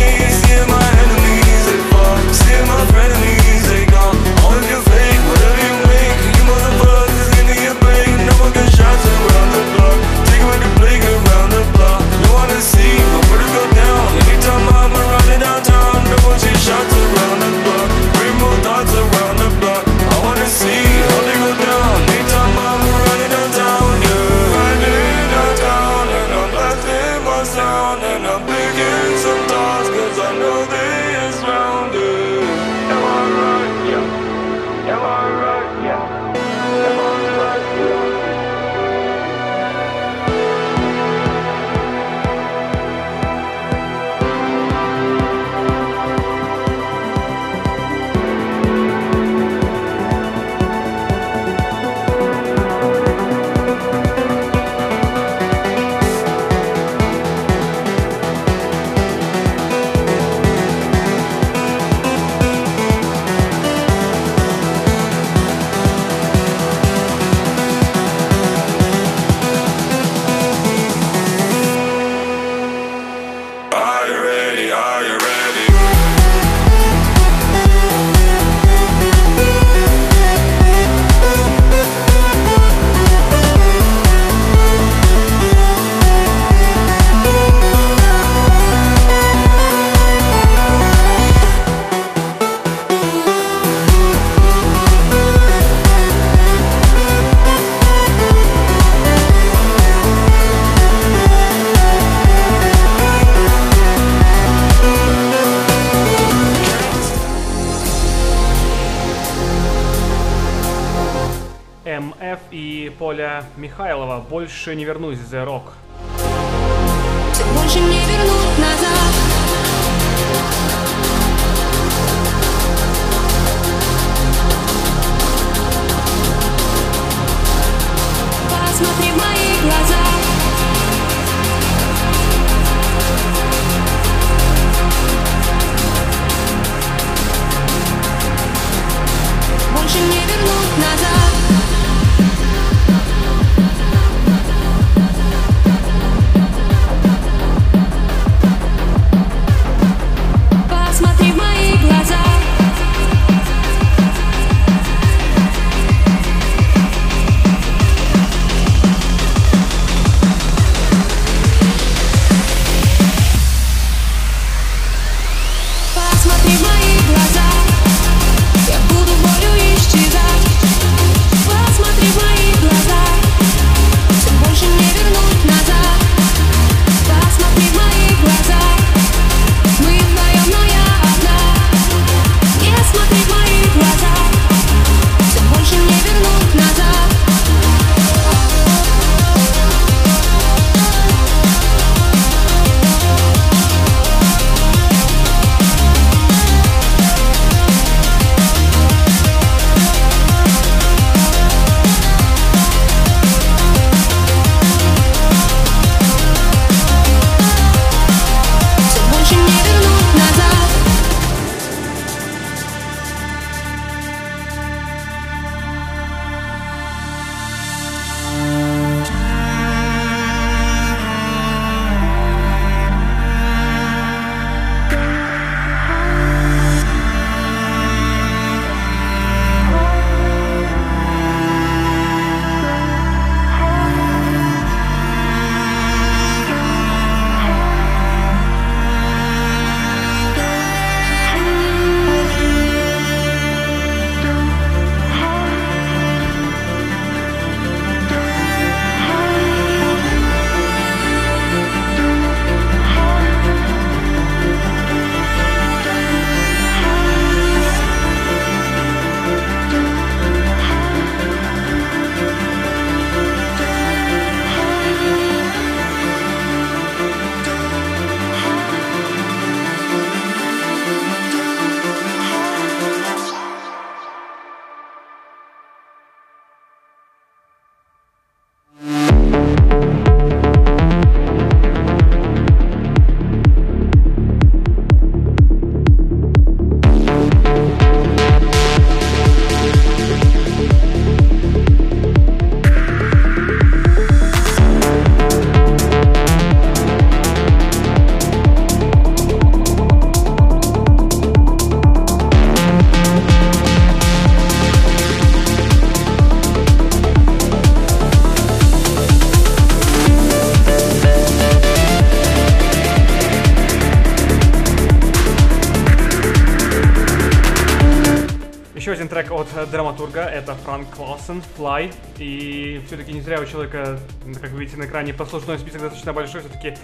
экране послужной список достаточно большой, все-таки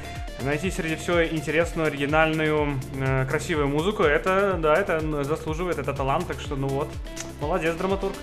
найти среди всего интересную, оригинальную, э, красивую музыку, это, да, это заслуживает, это талант, так что, ну вот, молодец, драматург.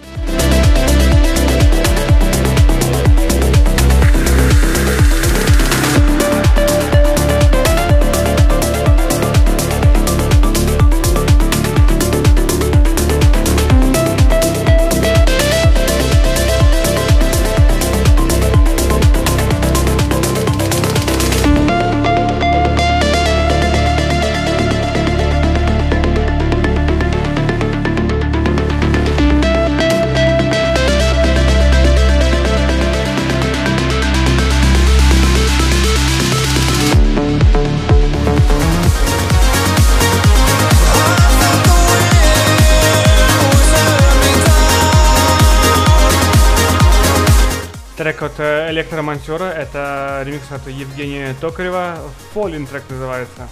ремонтера. Это ремикс от Евгения Токарева. Falling трек называется.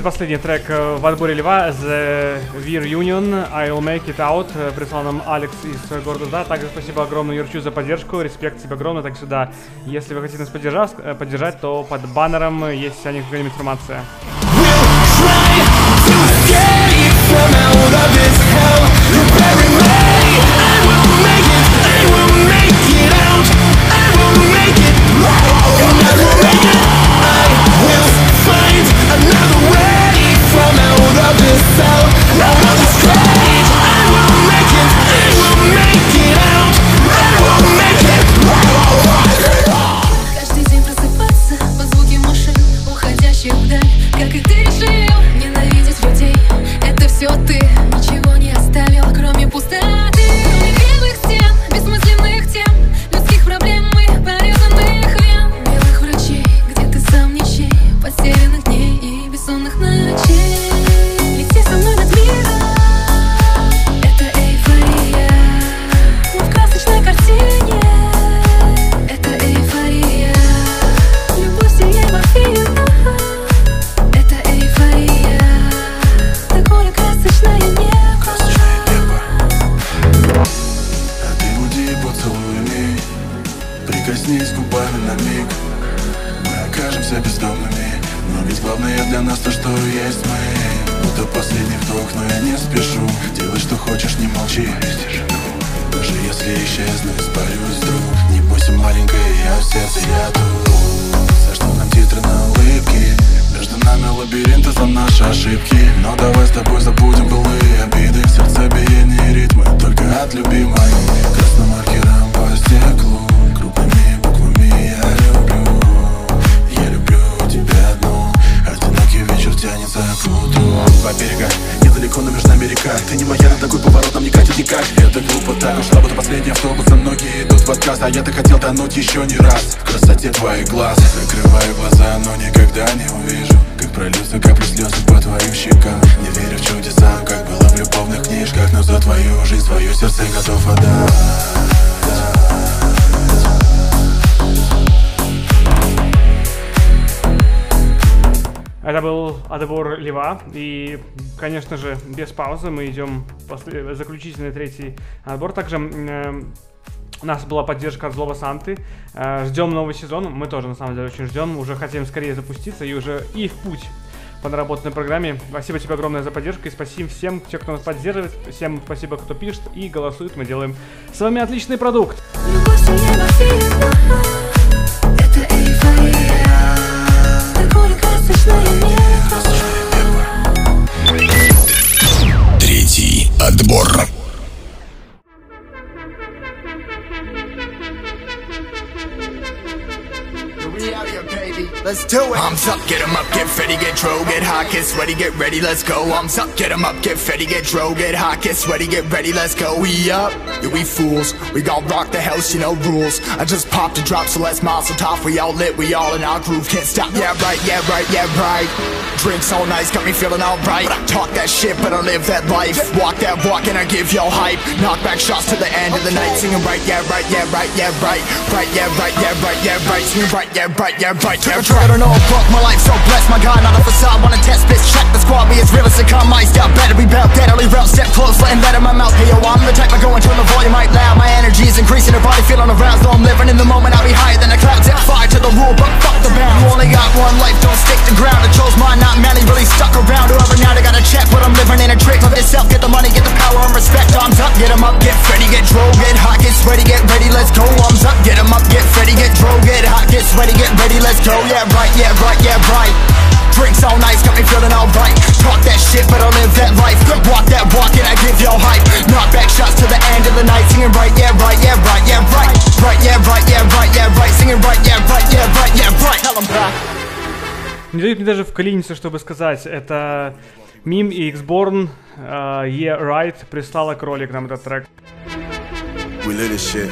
Предпоследний трек э, в отборе Льва The Weir Union I'll Make It Out э, прислал нам Алекс из города Да. Также спасибо огромное Юрчу за поддержку. Респект тебе огромный. Так сюда, если вы хотите нас поддержать, э, поддержать то под баннером есть вся необходимая информация. Каждый день просыпаться под звуки машин, уходящих вдаль, как и ты. чувствую, есть мы. Будто последний вдох, но я не спешу. Делай, что хочешь, не молчи. Даже если исчезну, испарюсь вдруг Не бойся, маленькая, я в сердце, я тут. За что нам титры на улыбки? Между нами лабиринт, это наши ошибки. Но давай с тобой забудем былые обиды. Сердцебиение, ритмы, только от любимой. Красным маркером по стеклу. Два берега, недалеко, но между нами река Ты не моя, на такой поворот нам не катит никак Это глупо так уж работа последний автобус А многие идут в отказ, а я-то хотел тонуть еще не раз. В красоте твоих глаз. Закрываю глаза, но никогда не увижу Как прольются капли слез по твоим щекам. Не верю в чудеса, как было в любовных книжках Но за твою жизнь свое сердце готов отдать Это был отбор Лева. И, конечно же, без паузы мы идем после заключительный третий отбор. Также э, у нас была поддержка от Злого Санты. Э, ждем новый сезон. Мы тоже, на самом деле, очень ждем. Уже хотим скорее запуститься и уже и в путь по наработанной программе. Спасибо тебе огромное за поддержку и спасибо всем, те, кто нас поддерживает. Всем спасибо, кто пишет и голосует. Мы делаем с вами отличный продукт. Любовь Третий отбор. Let's do it. I'm up, get 'em up, get ready, get dro, get hot, get sweaty, get ready, let's go. I'm up, get 'em up, get ready, get dro, get hot, get sweaty, get ready, let's go. We up, yeah, we fools. We gon' rock the house, you know rules. I just popped a drop, so let's mazel top. We all lit, we all in our groove, can't stop. Yeah, right, yeah, right, yeah, right. Drinks all nice, got me feeling alright. Talk that shit, but I live that life. Walk that walk, and I give y'all hype. Knock back shots to the end of the night, singing right, yeah, right, yeah, right, yeah, right. Right, yeah, right, yeah, right, yeah, right. Singing right, yeah, right, yeah, right. Yeah, right. I don't know, fuck my life so blessed. My God, not a facade, wanna test bitch. Check the squad, be as real as it come. My style better be about deadly real. Step close, letting that in my mouth. Hey yo, I'm the type I go turn the volume right loud. My energy is increasing, the body feeling aroused. Though I'm living in the moment, I'll be higher than the clouds. Set fire to the rule, but fuck the bound. You only got one life, don't stick to ground. I chose mine, not many, really stuck around. Whoever now they gotta check, but I'm living in a trick. of itself get the money, get the power and respect. Arms up, get 'em up, get ready, get drove, get hot, get sweaty, get ready, let's go. Arms up, get 'em up, get ready, get drove, get hot, get sweaty, get ready, let's go. Yeah, right, yeah, right, yeah, right. Drinks all nice, got me feeling alright. Talk that shit, but I live that life. Walk that walk, and I give y'all hype. Knock back shots to the end of the night, singing right, yeah, right, yeah, right, yeah, right. Right, yeah, right, yeah, right, yeah, right. Singing right, yeah, right, yeah, right, yeah, right. Tell 'em back. Не дают мне даже вклиниться, чтобы сказать. Это Мим и Xborn, э, Yeah Right, прислала кролик нам этот трек. We live this shit.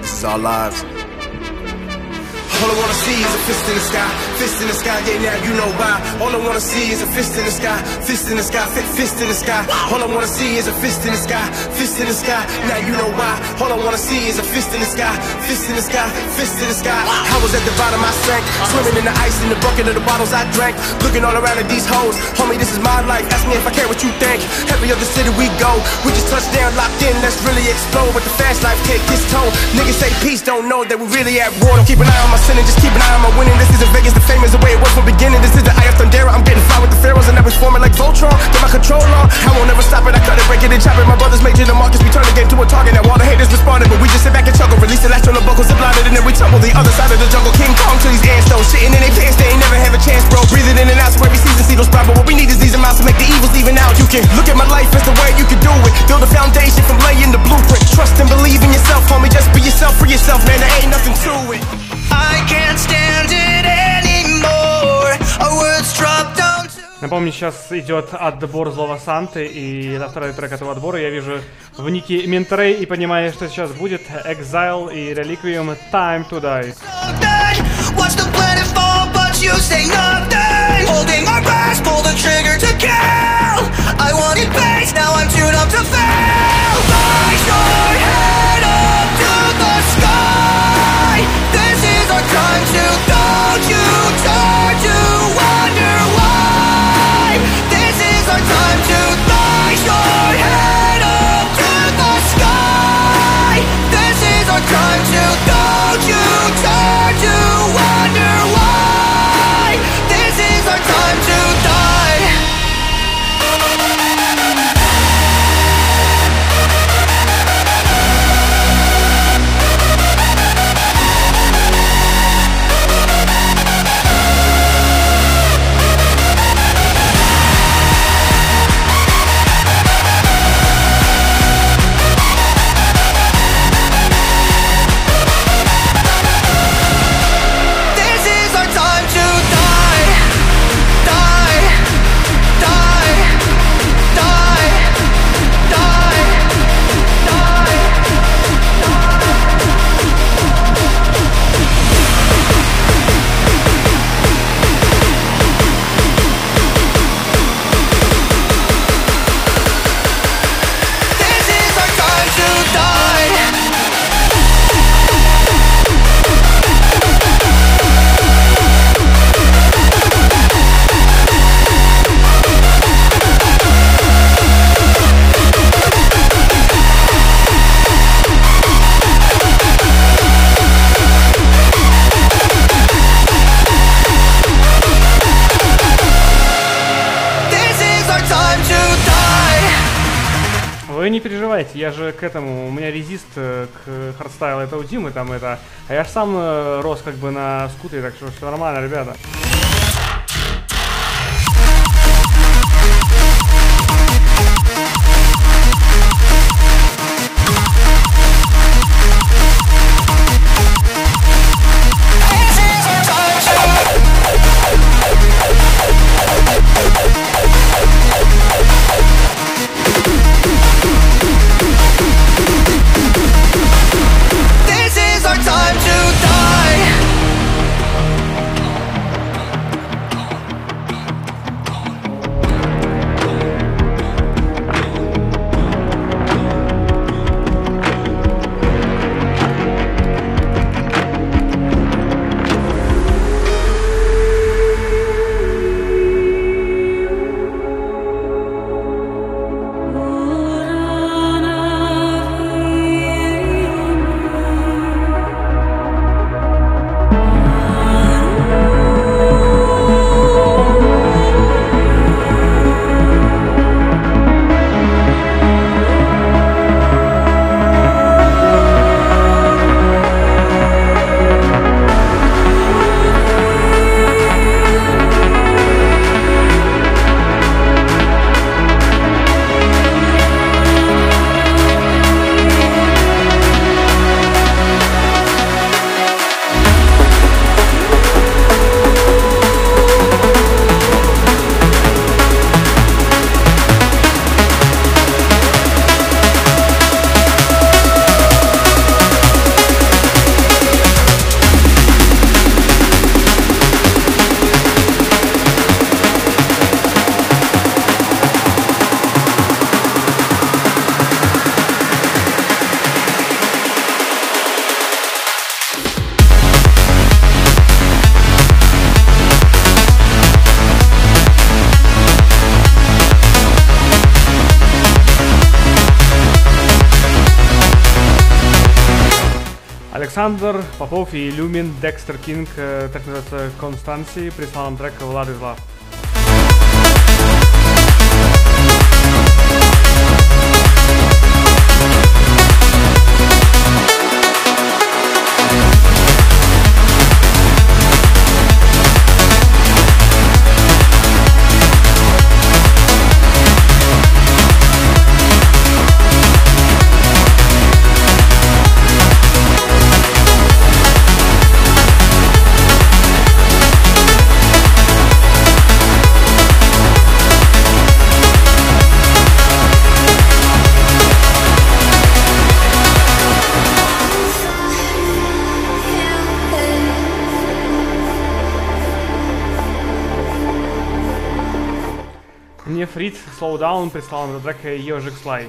This is our lives. All I wanna see is a fist in the sky, fist in the sky, yeah, now you know why. All I wanna see is a fist in the sky, fist in the sky, fi- fist in the sky. All I wanna see is a fist in the sky, fist in the sky, now you know why. All I wanna see is fist in the sky, fist in the sky, fist in the sky. I was at the bottom, I sank, swimming in the ice in the bucket of the bottles I drank. Looking all around at these hoes, homie, this is my life. Ask me if I care what you think. Every other city we go, we just touch down, locked in, let's really explode. But the fast life take its toll. Niggas say peace, don't know that we really at war. Don't keep an eye on my sinning, just keep an eye on my winning. This isn't Vegas, the fame is the way it was from beginning. This is the Eye of Thundera. I'm getting fly with the pharaohs and I was forming like Voltron. Get my control on. I won't ever stop it. I cut it, break it, and chop it. My brothers made major the markets. We turn the game to a target. Now all the haters responded, but we just sit back and chuckle. Release on the buckles, zip it, and then we tumble the other side of the jungle. King Kong to these ants, though. Shitting in their pants, they ain't never have a chance, bro. Breathing in and out, so every season see those. But what we need is these amounts to make the evils even out. You can look at my life as the way you can do it. Build a foundation from laying the blueprint. Trust and believe in yourself, homie. Just be yourself, free yourself, man. There ain't nothing to it. I can't stand it anymore. Our words drop down to Напомню, сейчас идет отбор Злого Санты, и это второй трек этого отбора. Я вижу в нике Ментрей и понимаю, что сейчас будет Exile и Reliquium Time to Die. time to time to don't you turn to я же к этому, у меня резист э, к хардстайлу, это у Димы там это, а я же сам э, рос как бы на скутере, так что все нормально, ребята. Александр Попов и Люмин Декстер Кинг, э, так называется, Констанции, прислал нам трек Влад из Slow Down прислал нам трек Ежик Слай.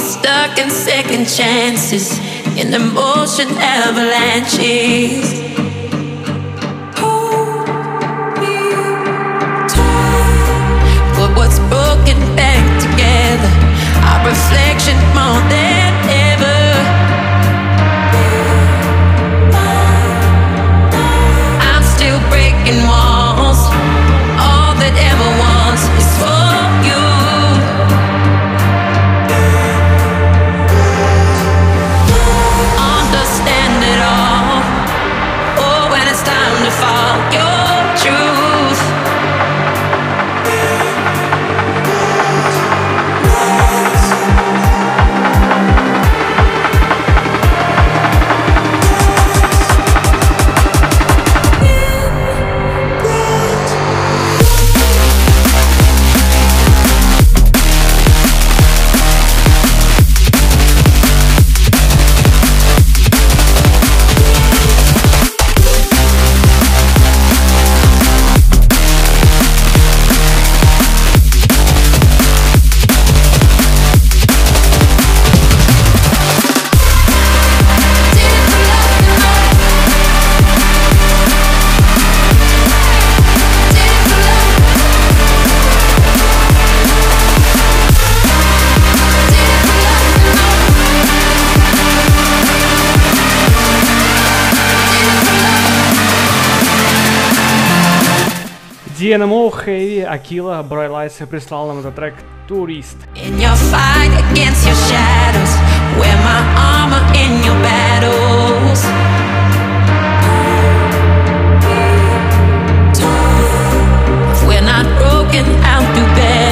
stuck in second chances, in emotion avalanches. what's broken back together. Our reflection more than ever. I'm still breaking one. DNMO, Heavy, Акила, Брай Лайтс прислал нам этот трек «Турист». In your fight against your shadows, wear my armor in your battles. If we're not broken, I'll do better.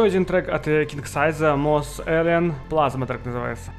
Еще один трек от э, King Size, Moss Alien, Plasma трек называется.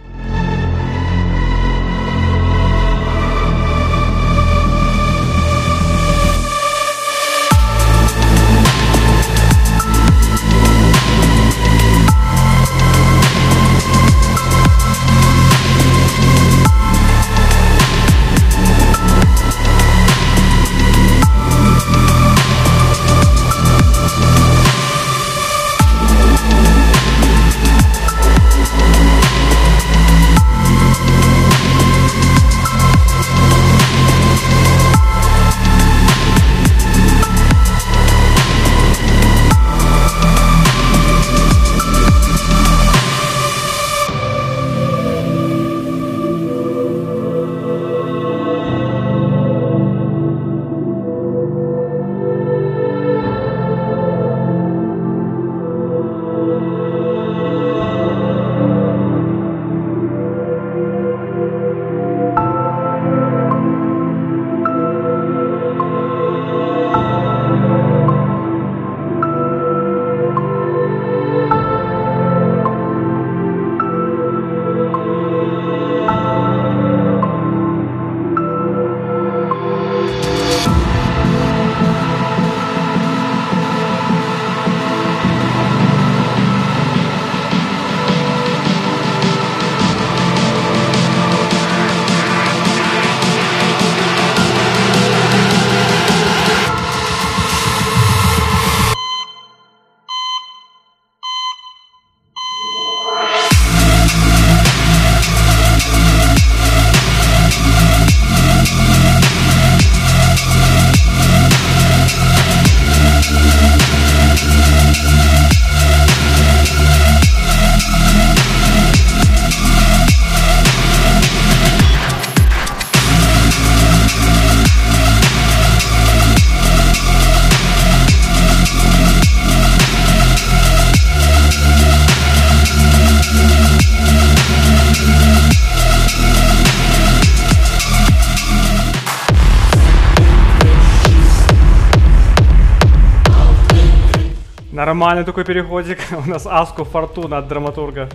Нормальный такой переходик. *laughs* У нас Аску Фортуна от драматурга.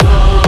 Something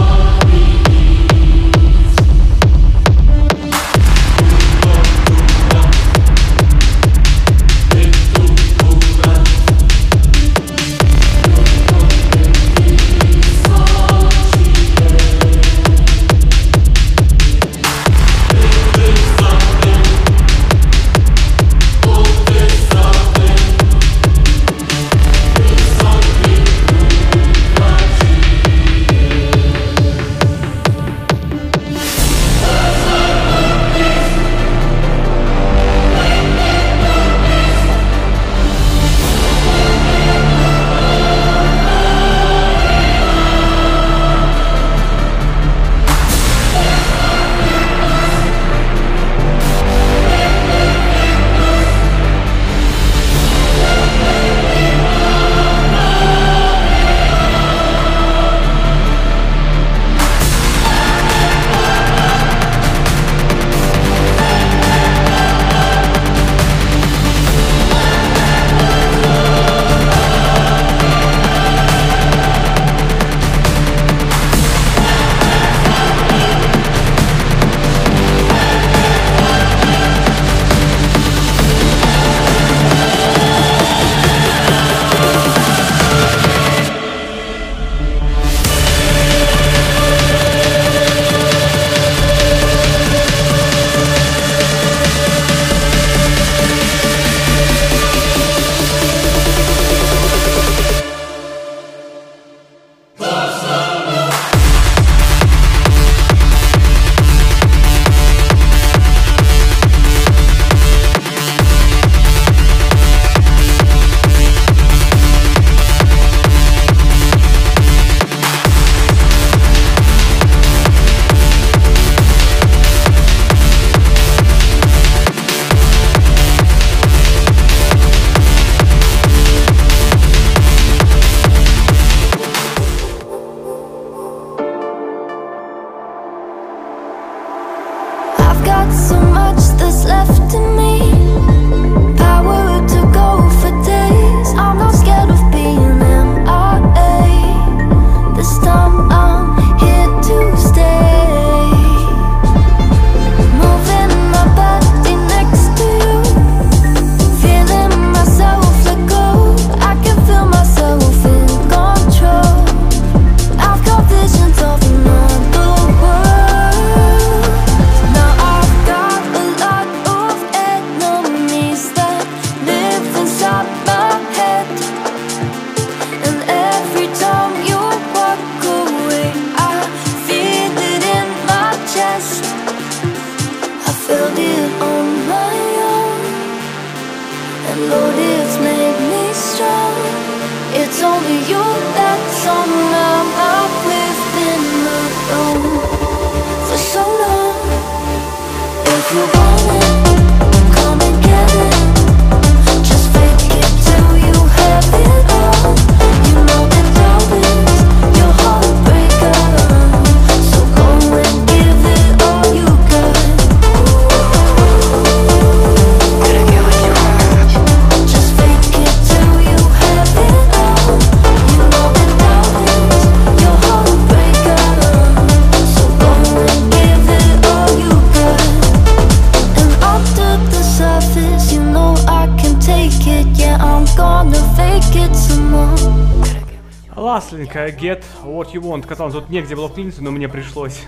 тут негде было вклиниться, но мне пришлось.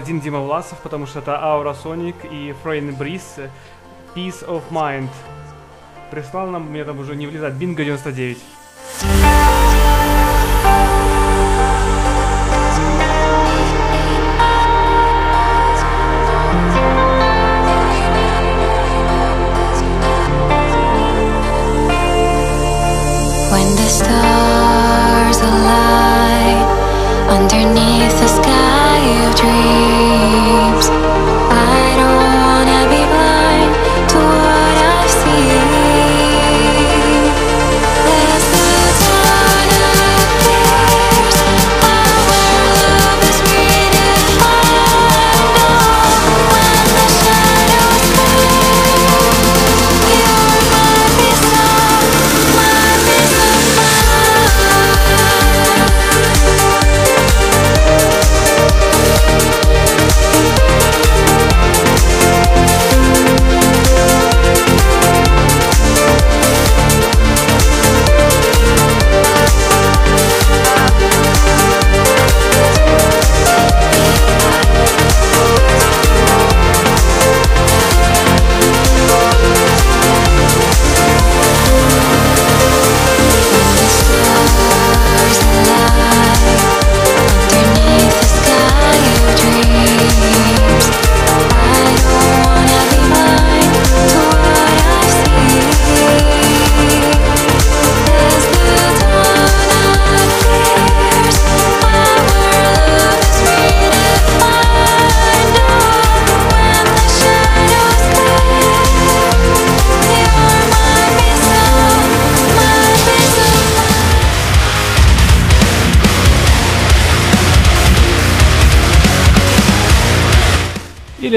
Один Дима Власов, потому что это Аура Соник и Фрейн Бриз Peace of Mind. Прислал нам, мне там уже не влезать, Бинго 99.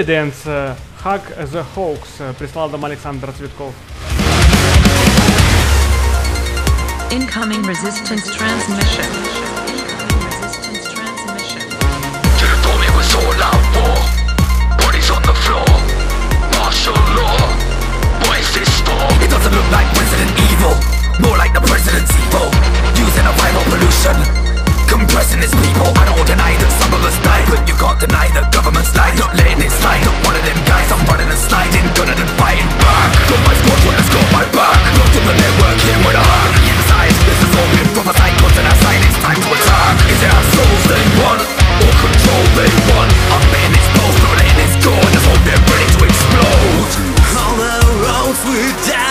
Или Dance э, Hug the Hawks э, прислал нам Александр Цветков. Incoming resistance transmission. told me it was all out war. Bodies on the floor. Martial law. What is this for? It doesn't look like Resident Evil. More like the president's evil. Using a viral pollution. Compressing his people. I don't deny that some of us died, but you can't deny the government's lied. Not letting it slide. Not one of them guys. I'm running and sliding, gunning and fighting back. Got my squad, when it's got my back. Locked in the network, here with a the inside. This is all been prophesied, constant outside. It's time to attack. Is it our souls they want? Or control they want? I'm betting it's both, not letting this go. I just hope they're ready to explode. All the roads without end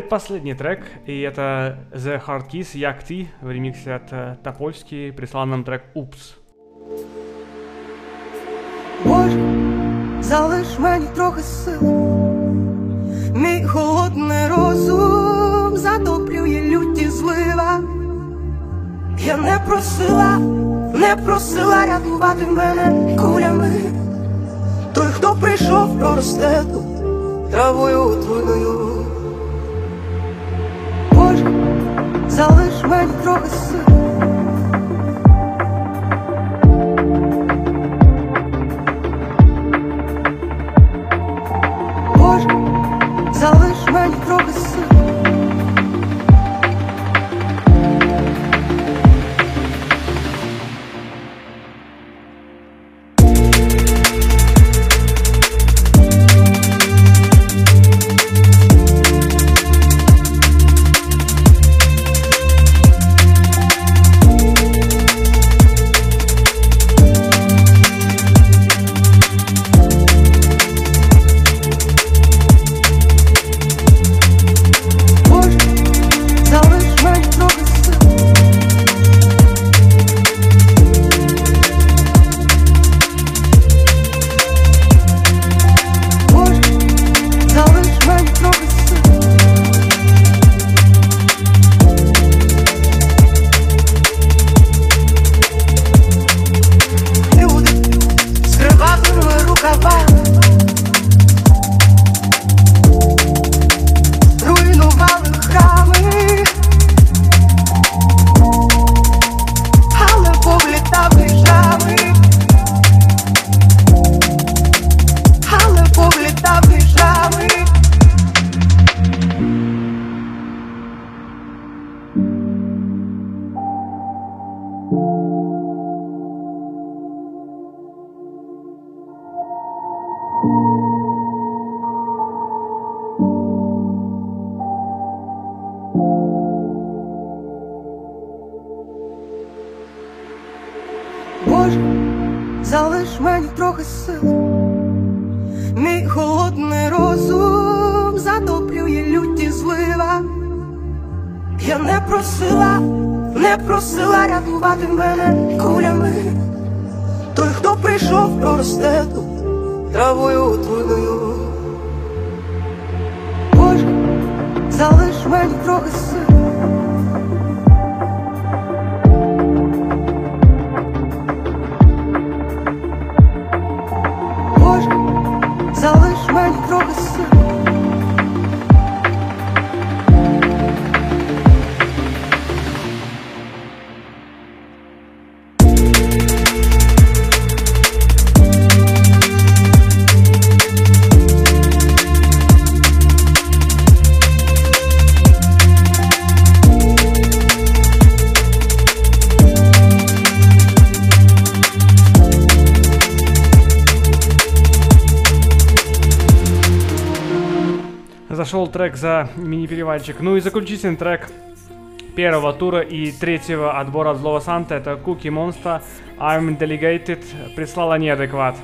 Предпоследний трек, и это The Hard Kiss Як Ти в ремиксе от э, Топольски прислал нам трек «Упс». Боже, залиш мені трохи сил. Мій холодний розум затоплює люті злива. Я не просила, не просила рятувати мене кулями. Той, хто прийшов, проросте тут травою твоєю. Залиш мені трохи сил. Боже, залиш мені трохи сил. За мини-перевальчик. Ну и заключительный трек первого тура и третьего отбора от Злого Санта это Cookie Monster I'm Delegated прислала неадекват.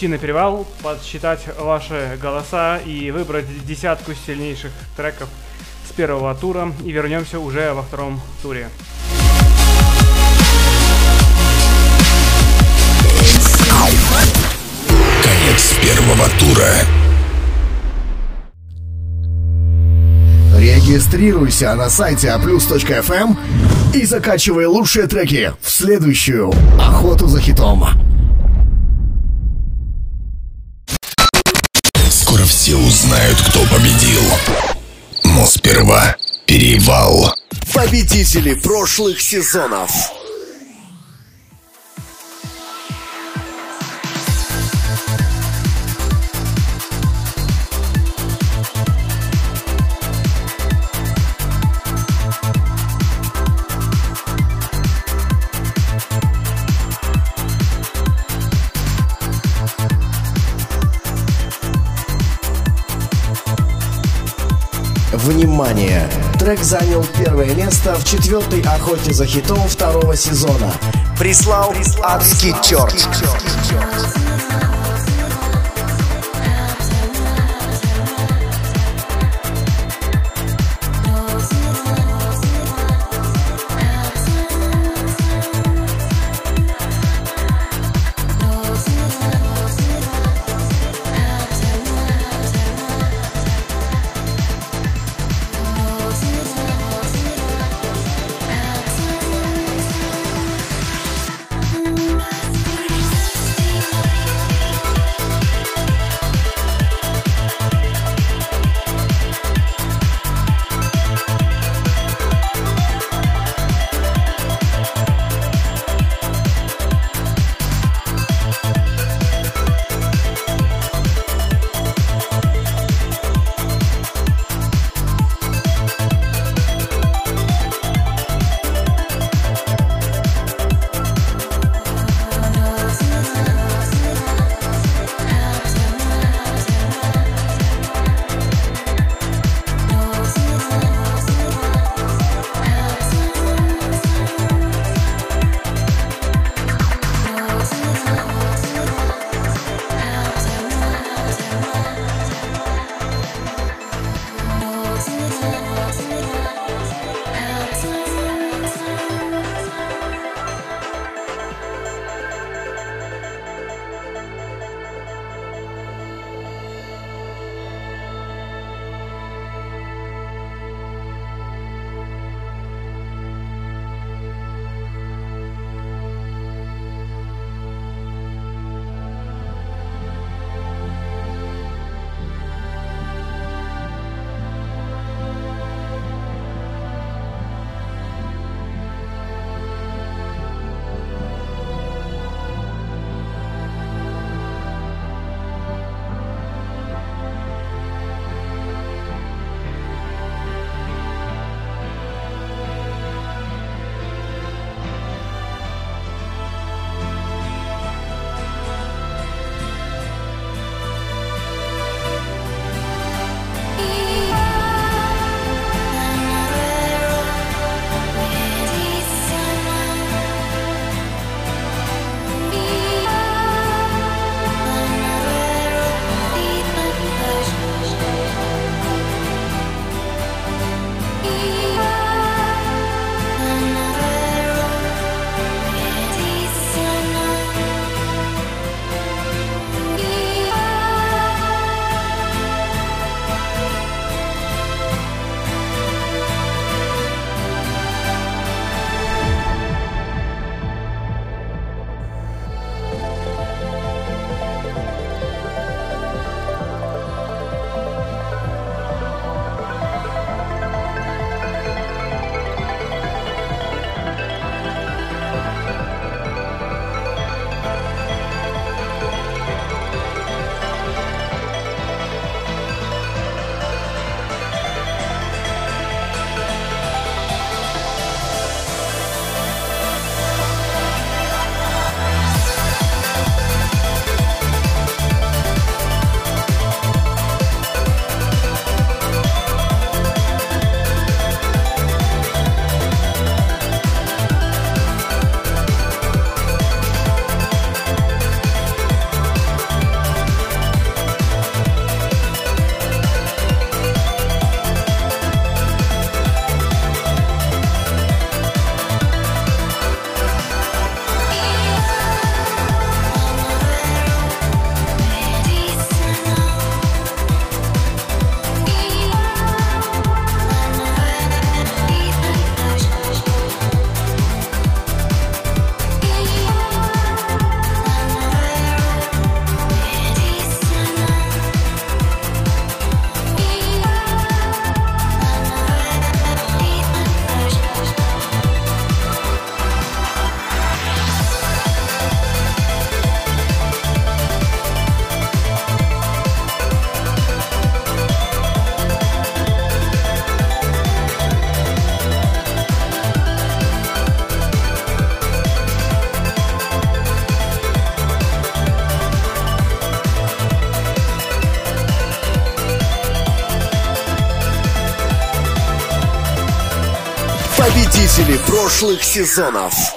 Уйти на перевал, подсчитать ваши голоса и выбрать десятку сильнейших треков с первого тура. И вернемся уже во втором туре. Конец первого тура. Регистрируйся на сайте aplus.fm и закачивай лучшие треки в следующую охоту за хитом. Перевал. Победители прошлых сезонов. Трек занял первое место в четвертой охоте за хитом второго сезона. Прислал адский черт. Thank прошлых сезонов.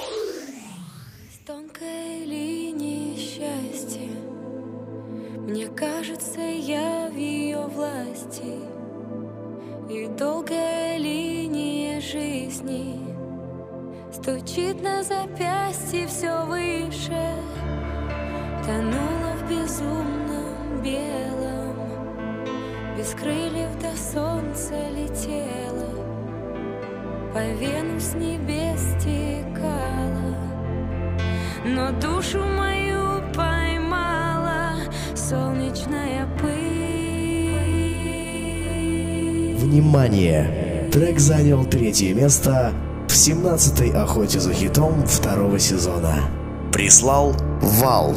занял третье место в 17-й охоте за хитом второго сезона. Прислал Вал.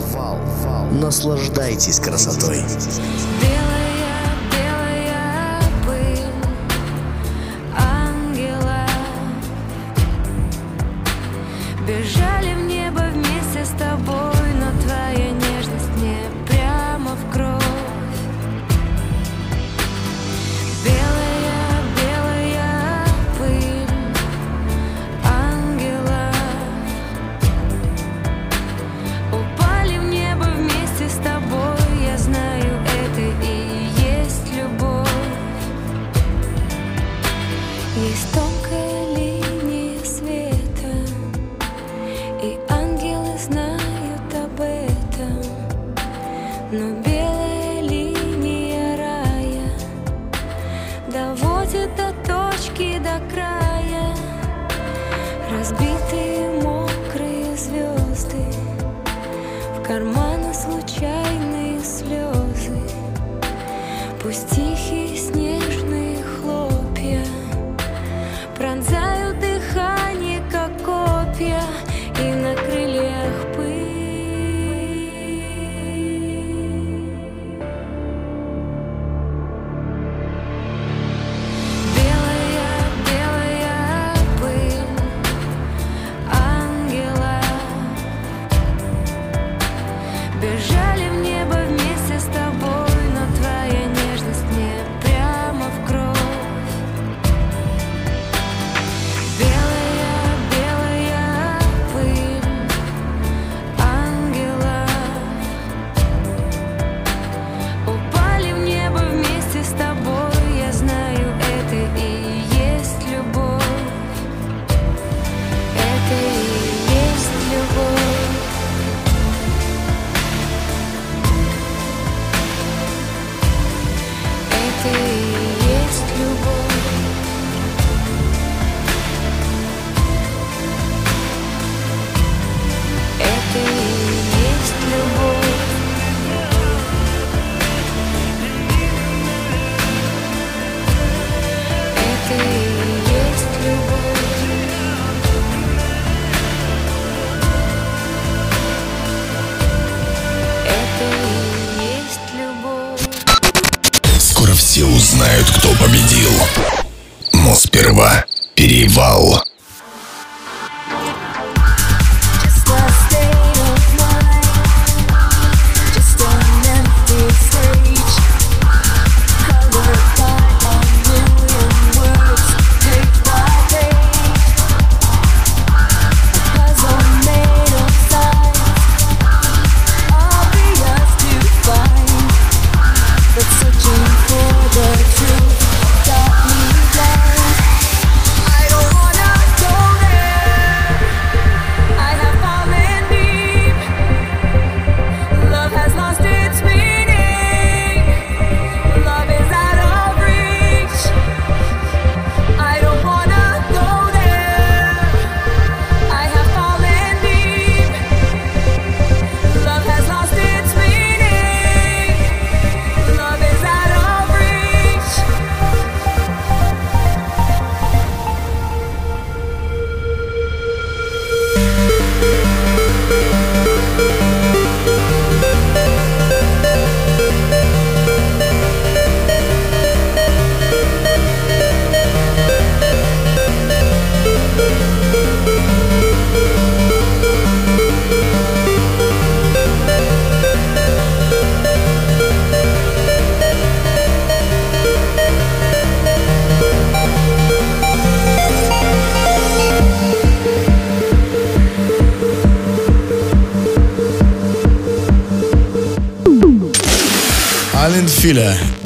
Наслаждайтесь красотой. Наслаждайтесь красотой.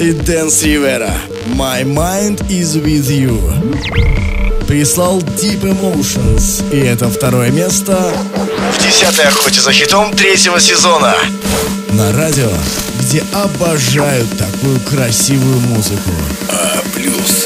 И Дэнс Ривера. My Mind is With You. Прислал Deep Emotions. И это второе место В десятой охоте за хитом третьего сезона. на радио, где обожают такую красивую музыку. А плюс.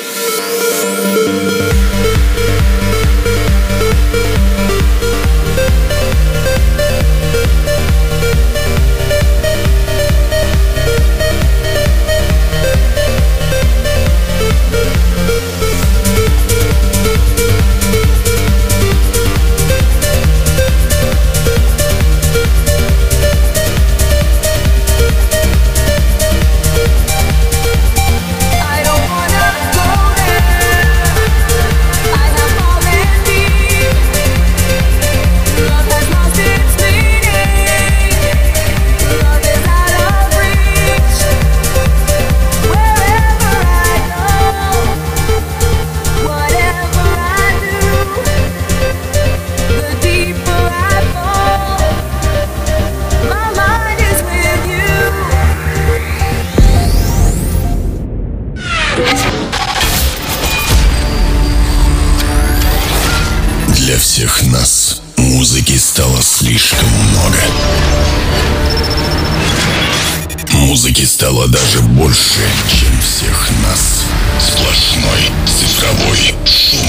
Стало даже больше, чем всех нас. Сплошной цифровой шум.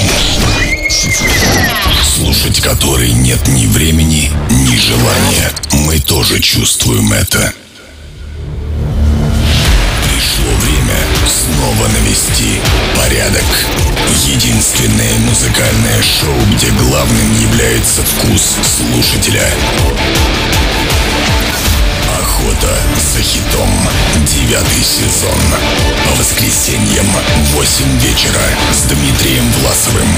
Слушать который нет ни времени, ни желания. Мы тоже чувствуем это. Пришло время снова навести порядок. Единственное музыкальное шоу, где главным является вкус слушателя. Охота за хитом. Девятый сезон. По воскресеньям в 8 вечера с Дмитрием Власовым.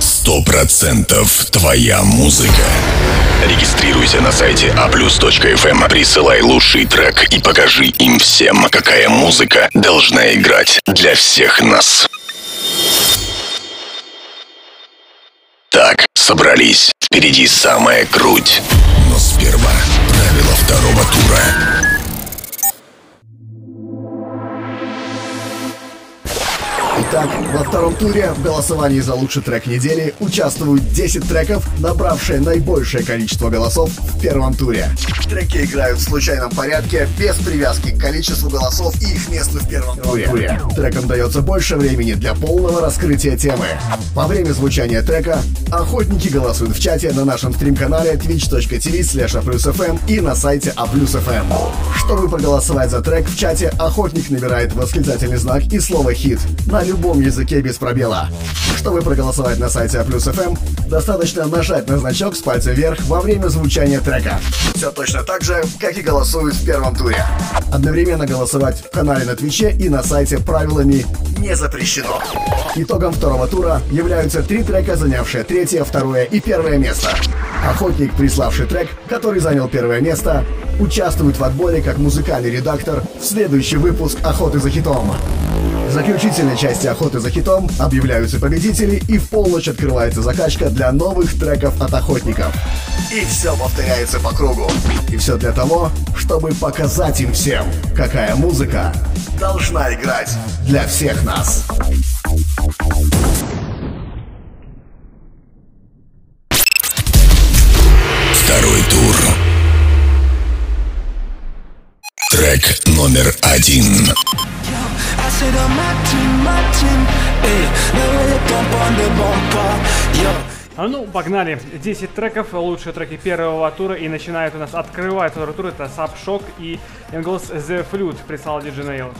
Сто процентов твоя музыка. Регистрируйся на сайте aplus.fm, присылай лучший трек и покажи им всем, какая музыка должна играть для всех нас. Так, собрались. Туре в голосовании за лучший трек недели участвуют 10 треков, набравшие наибольшее количество голосов в первом туре. Треки играют в случайном порядке, без привязки к количеству голосов и их месту в первом туре. Трекам дается больше времени для полного раскрытия темы. Во время звучания трека охотники голосуют в чате на нашем стрим-канале twitch.tv slash и на сайте aplus.fm. Чтобы проголосовать за трек в чате, охотник набирает восклицательный знак и слово «хит» на любом языке без пробела. Чтобы проголосовать на сайте A+FM, достаточно нажать на значок с пальца вверх во время звучания трека. Все точно так же, как и голосуют в первом туре. Одновременно голосовать в канале на Твиче и на сайте правилами не запрещено. Итогом второго тура являются три трека, занявшие третье, второе и первое место. Охотник, приславший трек, который занял первое место, участвует в отборе как музыкальный редактор в следующий выпуск «Охоты за хитом». В заключительной части «Охоты за хитом» объявляются победители и в полночь открывается закачка для новых треков от охотников. И все повторяется по кругу. И все для того, чтобы показать им всем, какая музыка должна играть для всех нас. The bumper, yo. А ну, погнали. 10 треков, лучшие треки первого тура. И начинает у нас, открывает второй тур, это Sub Shock и Engels The Flute, прислал DJ Nail.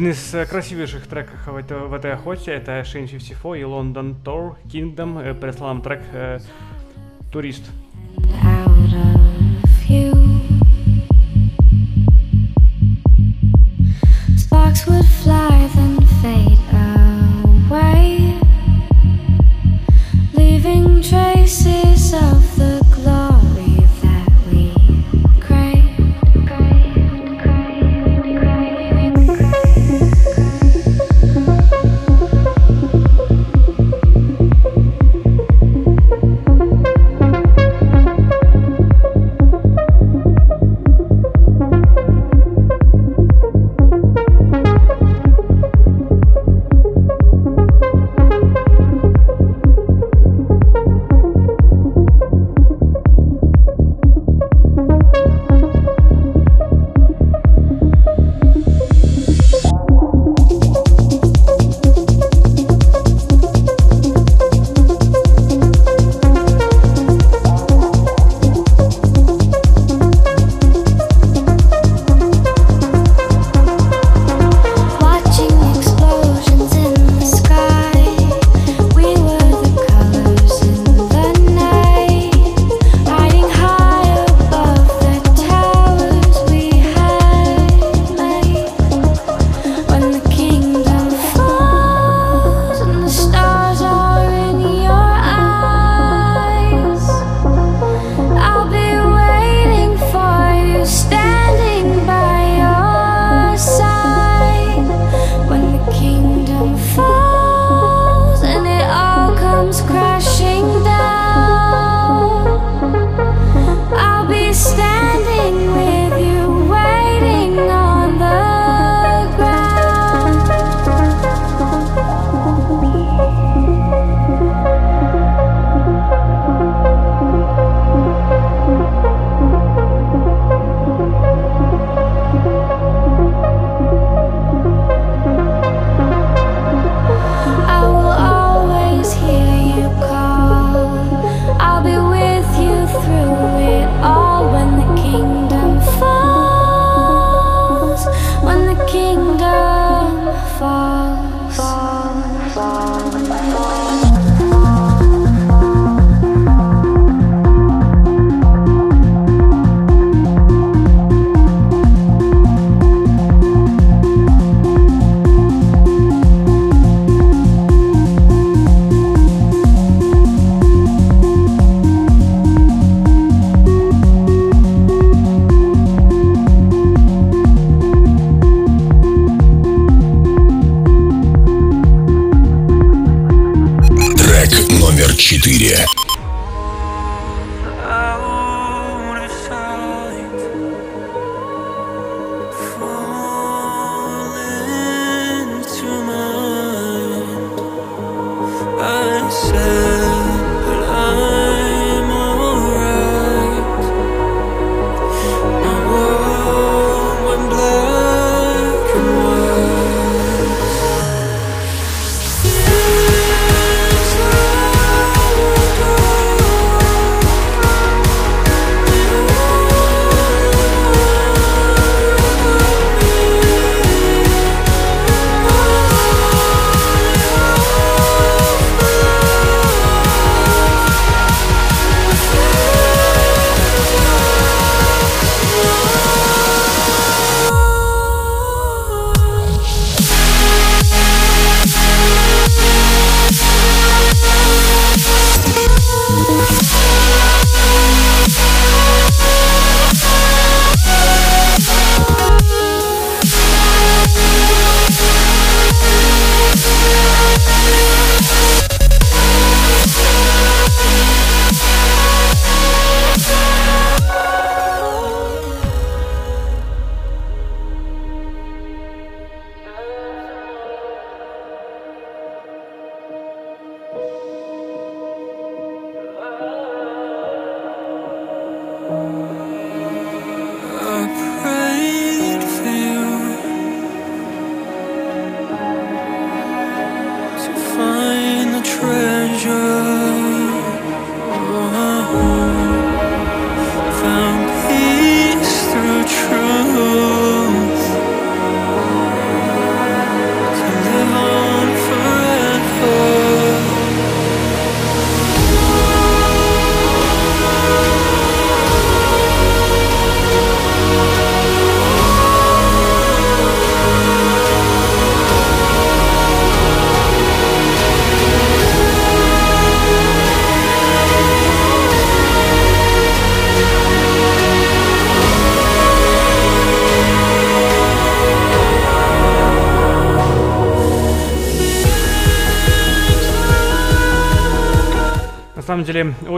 Один из э, красивейших треков в, этой охоте это Shane 54 и London Tour Kingdom. Э, прислал нам трек э, Турист.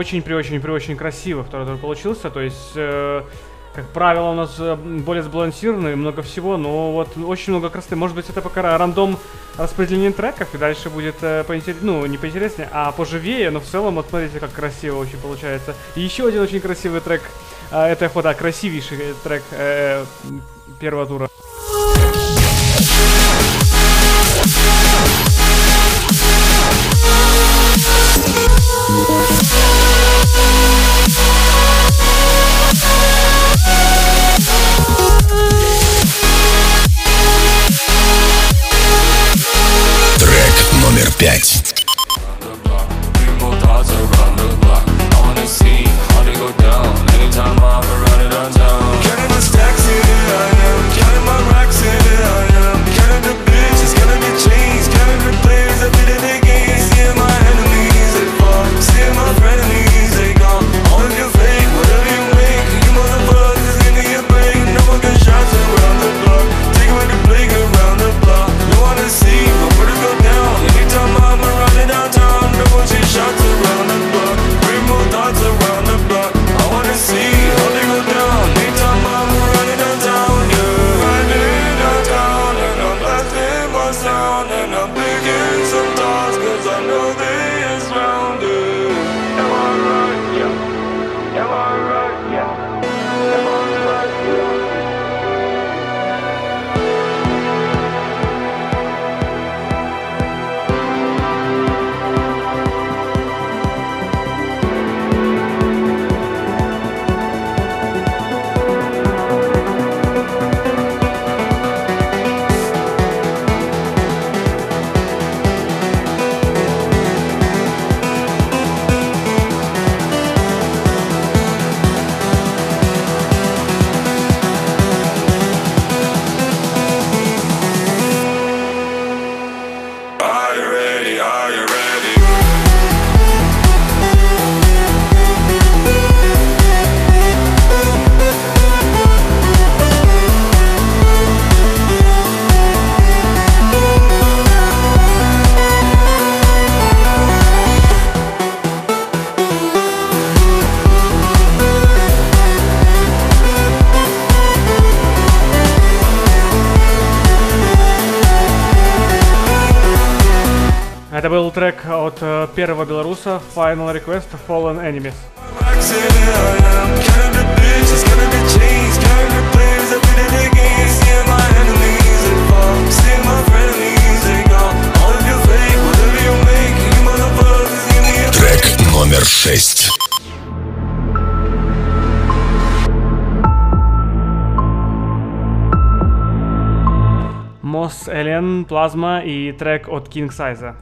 Самом деле, очень при очень при очень красиво второй тур получился. То есть, э, как правило, у нас э, более сбалансированный, много всего, но вот очень много красоты. Может быть, это пока рандом распределение треков, и дальше будет э, поинтереснее, ну, не поинтереснее, а поживее, но в целом, вот смотрите, как красиво очень получается. И еще один очень красивый трек, э, это, вот, да, красивейший трек э, первого тура. Это был трек от э, первого белоруса Final Request Fallen Enemies. Трек номер шесть. Moss Alien, Plasma и трек от King Size.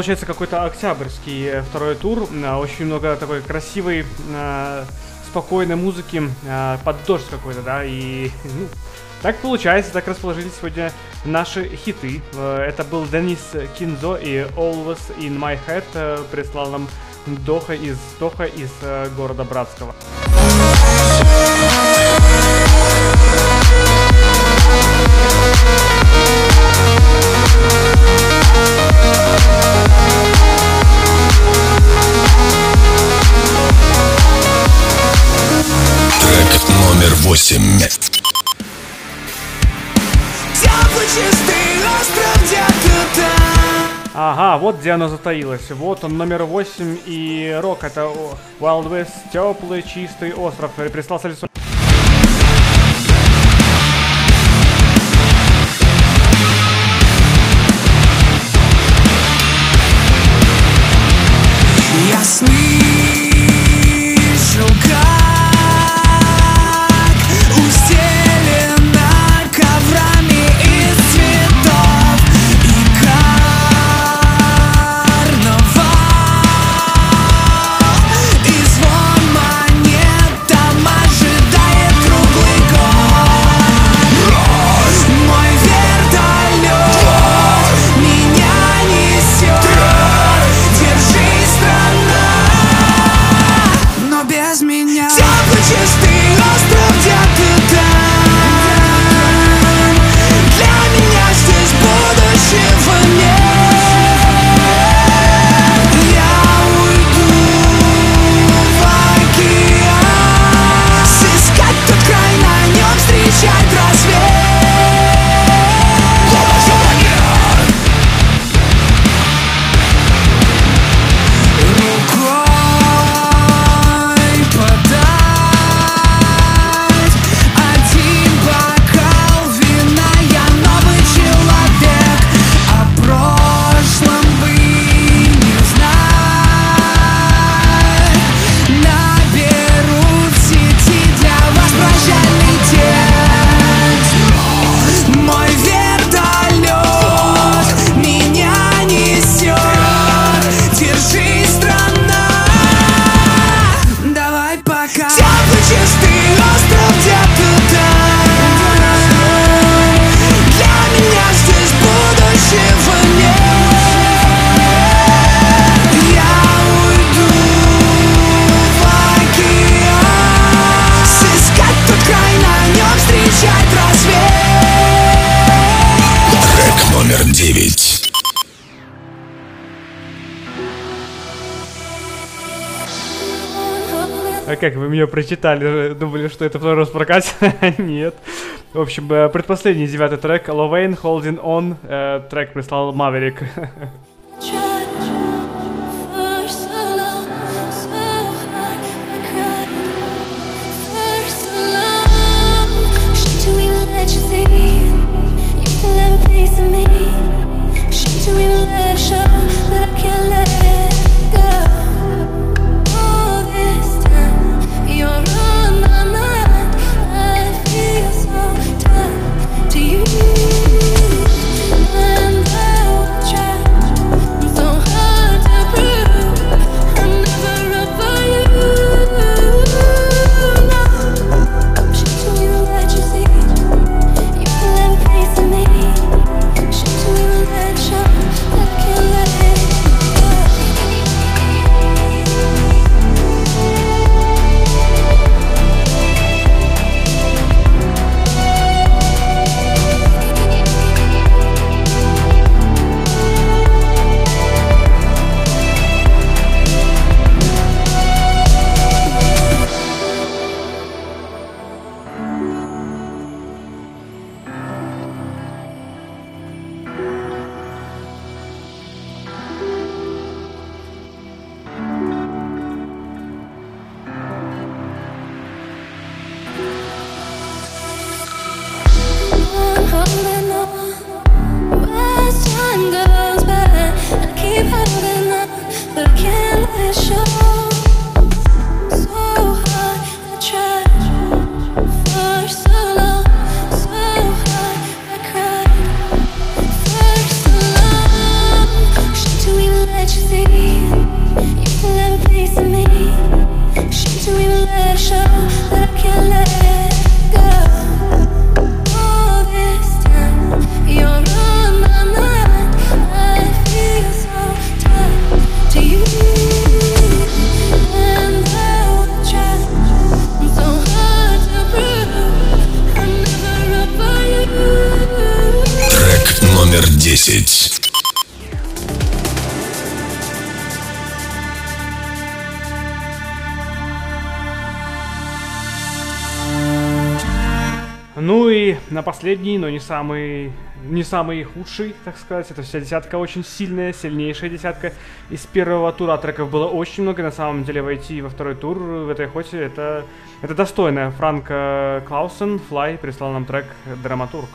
Получается какой-то октябрьский э, второй тур. А, Очень много такой красивой, а, спокойной музыки под дождь какой-то, да, и ну, так получается, так расположились сегодня наши хиты. Э, Это был Денис Кинзо и Always in My Head э, прислал нам Доха из Доха из э, города Братского. Восемь. Теплый чистый остров где-то там Ага, вот где оно затаилось. Вот он, номер 8 и рок. Это Wild West, теплый, чистый остров. Прислал Салису. Меня прочитали? Думали, что это второй раз прокат? *laughs* Нет. В общем, э, предпоследний девятый трек Ловейн Holding On. э, Трек прислал Маверик. *laughs* For самый, не самый худший, так сказать. Это вся десятка очень сильная, сильнейшая десятка. Из первого тура треков было очень много. На самом деле войти во второй тур в этой охоте это, это достойно. Франк Клаусен, Флай, прислал нам трек Драматург.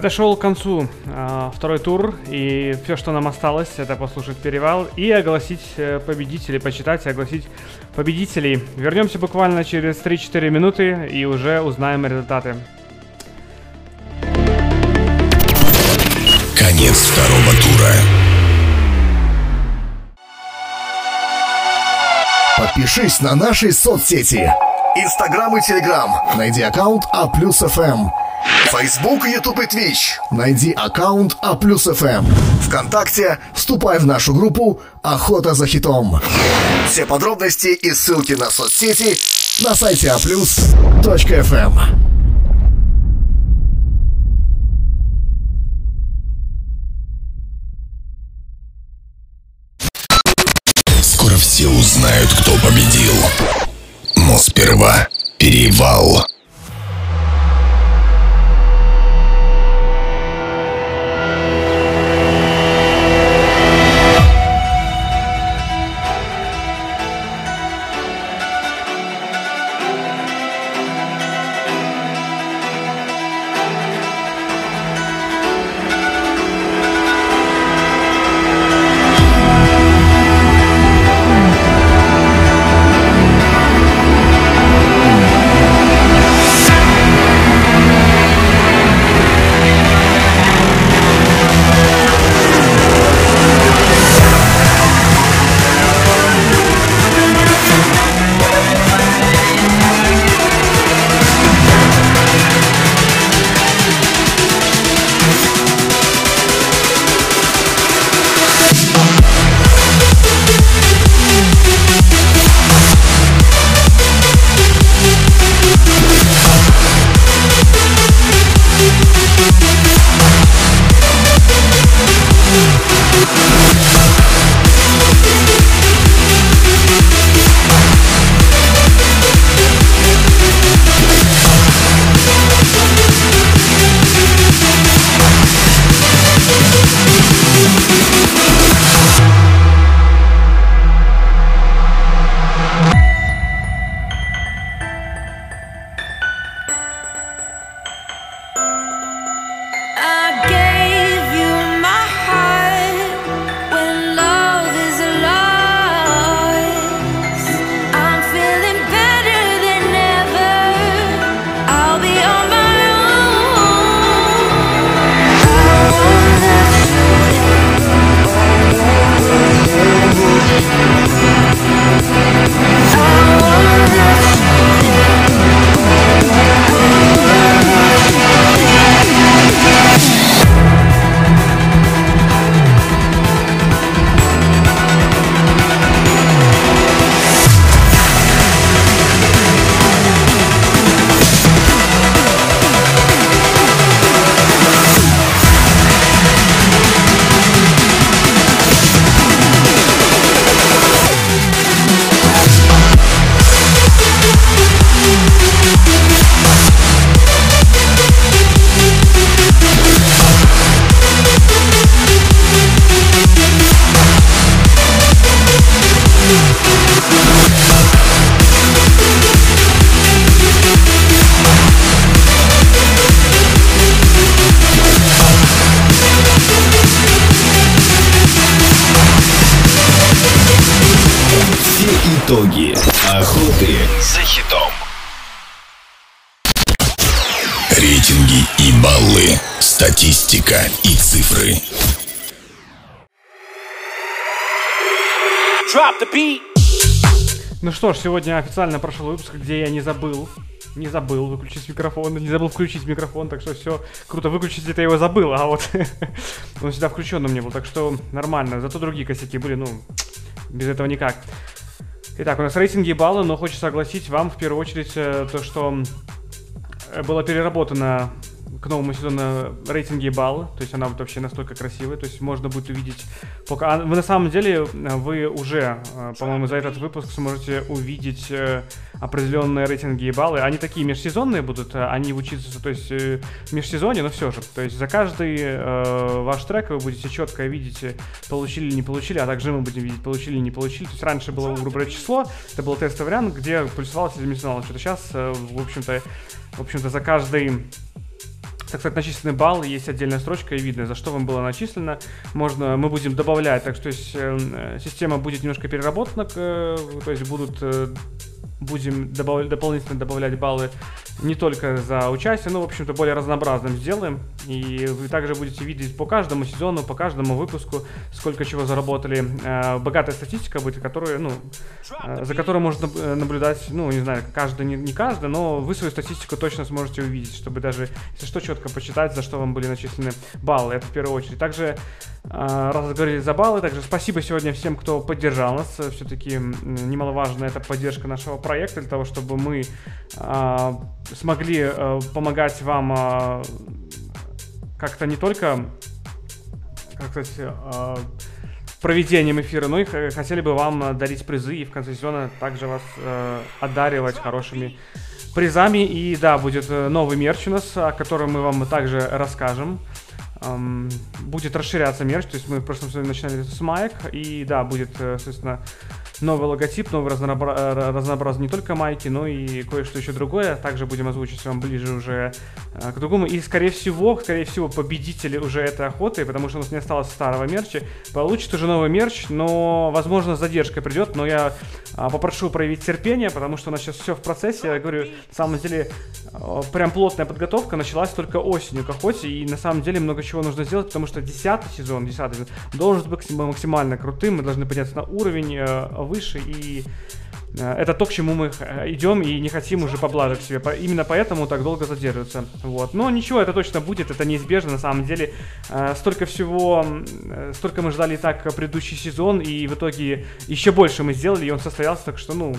Подошел к концу э, второй тур, и все, что нам осталось, это послушать перевал и огласить э, победителей, почитать и огласить победителей. Вернемся буквально через 3-4 минуты и уже узнаем результаты. Конец второго тура. Подпишись на наши соцсети. Инстаграм и Телеграм. Найди аккаунт А плюс ФМ. Фейсбук, Ютуб и Твич. Найди аккаунт А плюс ФМ. Вконтакте вступай в нашу группу «Охота за хитом». Все подробности и ссылки на соцсети на сайте А aplus.fm. Скоро все узнают, кто победил. Но сперва перевал. Ж, сегодня официально прошел выпуск, где я не забыл, не забыл выключить микрофон, не забыл включить микрофон, так что все круто. Выключить это я его забыл, а вот *laughs* он всегда включен у меня был, так что нормально. Зато другие косяки были, ну, без этого никак. Итак, у нас рейтинги и баллы, но хочется огласить вам в первую очередь э, то, что э, было переработано к новому сезону рейтинги и баллы, то есть она вот вообще настолько красивая, то есть можно будет увидеть, пока а вы на самом деле вы уже, э, по-моему, за этот выпуск сможете увидеть э, определенные рейтинги и баллы, они такие межсезонные будут, э, они учиться, то есть в межсезонье, но все же, то есть за каждый э, ваш трек вы будете четко видеть, получили или не получили, а также мы будем видеть, получили или не получили, то есть раньше было, грубо говоря, число, это был тестовый вариант, где плюсовалось или минусовалось, что-то сейчас, э, в общем-то, в общем-то, за каждый так сказать, начисленный балл, есть отдельная строчка и видно, за что вам было начислено. Можно, мы будем добавлять, так что есть, э, система будет немножко переработана, э, то есть будут, э, будем добав- дополнительно добавлять баллы не только за участие, но, в общем-то, более разнообразным сделаем. И вы также будете видеть по каждому сезону, по каждому выпуску, сколько чего заработали. Э, богатая статистика будет, которую, ну, э, за которой можно э, наблюдать, ну, не знаю, каждый, не, не каждый, но вы свою статистику точно сможете увидеть, чтобы даже, если что, четко почитать, за что вам были начислены баллы, это в первую очередь. Также, раз говорили за баллы, также спасибо сегодня всем, кто поддержал нас. Все-таки немаловажно это поддержка нашего проекта для того, чтобы мы э, смогли э, помогать вам э, как-то не только, как сказать, проведением эфира, но и хотели бы вам дарить призы и в конце сезона также вас э, одаривать хорошими призами. И да, будет э, новый мерч у нас, о котором мы вам также расскажем. Будет расширяться мерч, то есть мы в прошлом сезоне начинали с маек, и да, будет, э, соответственно, новый логотип, новый разнообра- э, разнообразный не только майки, но и кое-что еще другое. Также будем озвучить вам ближе уже э, к другому. И, скорее всего, скорее всего, победители уже этой охоты, потому что у нас не осталось старого мерча, получит уже новый мерч, но, возможно, с задержкой придет, но я а, попрошу проявить терпение, потому что у нас сейчас все в процессе. Я говорю, на самом деле, э, прям плотная подготовка началась только осенью к охоте, и на самом деле много чего нужно сделать, потому что 10 сезон, 10 сезон должен быть максим- максимально крутым, мы должны подняться на уровень э, выше, и э, это то, к чему мы э, идем и не хотим уже поблажек себе. Именно поэтому так долго задерживаться. Вот. Но ничего, это точно будет, это неизбежно. На самом деле, э, столько всего, столько мы ждали и так предыдущий сезон, и в итоге еще больше мы сделали, и он состоялся, так что, ну,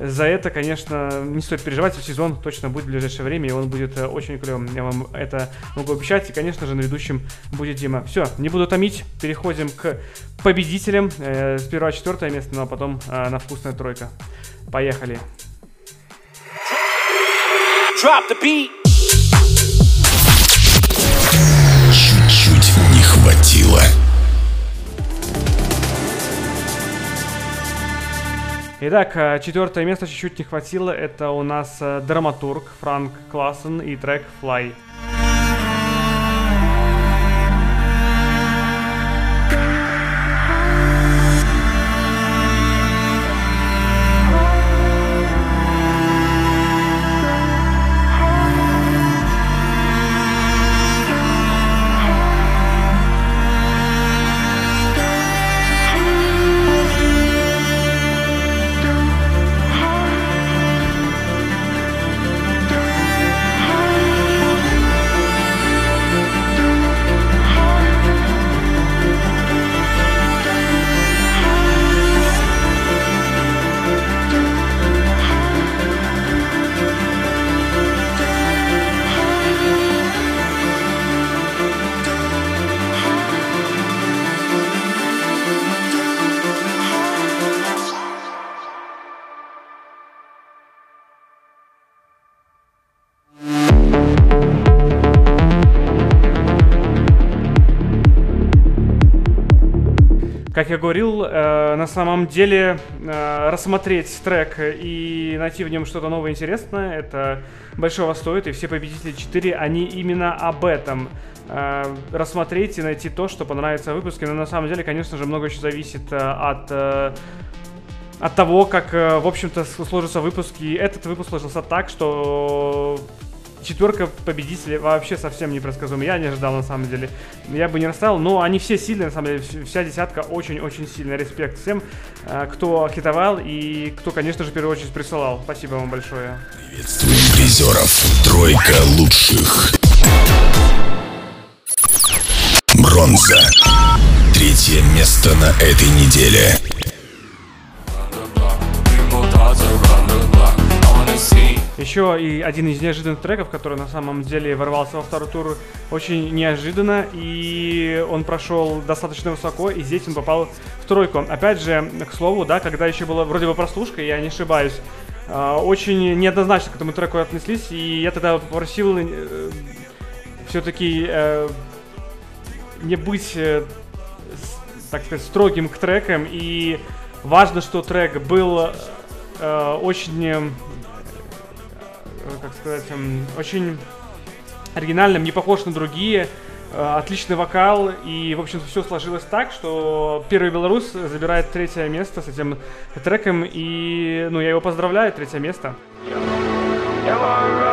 за это, конечно, не стоит переживать, сезон точно будет в ближайшее время, и он будет э, очень клевым. Я вам это могу обещать, и, конечно же, на ведущем будет Дима. Все, не буду томить, переходим к победителям. Э, сперва четвертое место, ну а потом э, на вкусная тройка. Поехали. Drop the beat. Чуть-чуть не хватило. Итак, э, четвертое место чуть-чуть не хватило. Это у нас э, драматург Франк Классен и трек Fly. Как я говорил, э, на самом деле э, рассмотреть трек и найти в нем что-то новое интересное, это большого стоит, и все победители 4, они именно об этом. Э, рассмотреть и найти то, что понравится в выпуске, но на самом деле, конечно же, много еще зависит э, от э, от того, как, э, в общем-то, с- сложатся выпуски. И этот выпуск сложился так, что четверка победителей вообще совсем непредсказуема. Я не ожидал, на самом деле. Я бы не расставил, но они все сильные, на самом деле. Вс- Вся десятка очень-очень сильная. Респект всем, э, кто хитовал и кто, конечно же, в первую очередь присылал. Спасибо вам большое. Приветствуем призеров. Тройка лучших. Бронза. Третье место на этой неделе. Еще и один из неожиданных треков, который на самом деле ворвался во второй тур очень неожиданно, и он прошел достаточно высоко, и здесь он попал в тройку. Опять же, к слову, да, когда еще была вроде бы прослушка, я не ошибаюсь, а, очень неоднозначно к этому треку отнеслись, и я тогда попросил все-таки не быть, э, так сказать, строгим к трекам, и важно, что трек был э, очень э, как сказать, эм, очень оригинальным, не похож на другие. э, Отличный вокал, и, в общем-то, все сложилось так, что первый белорус забирает третье место с этим треком, и, ну, я его поздравляю, третье место. Are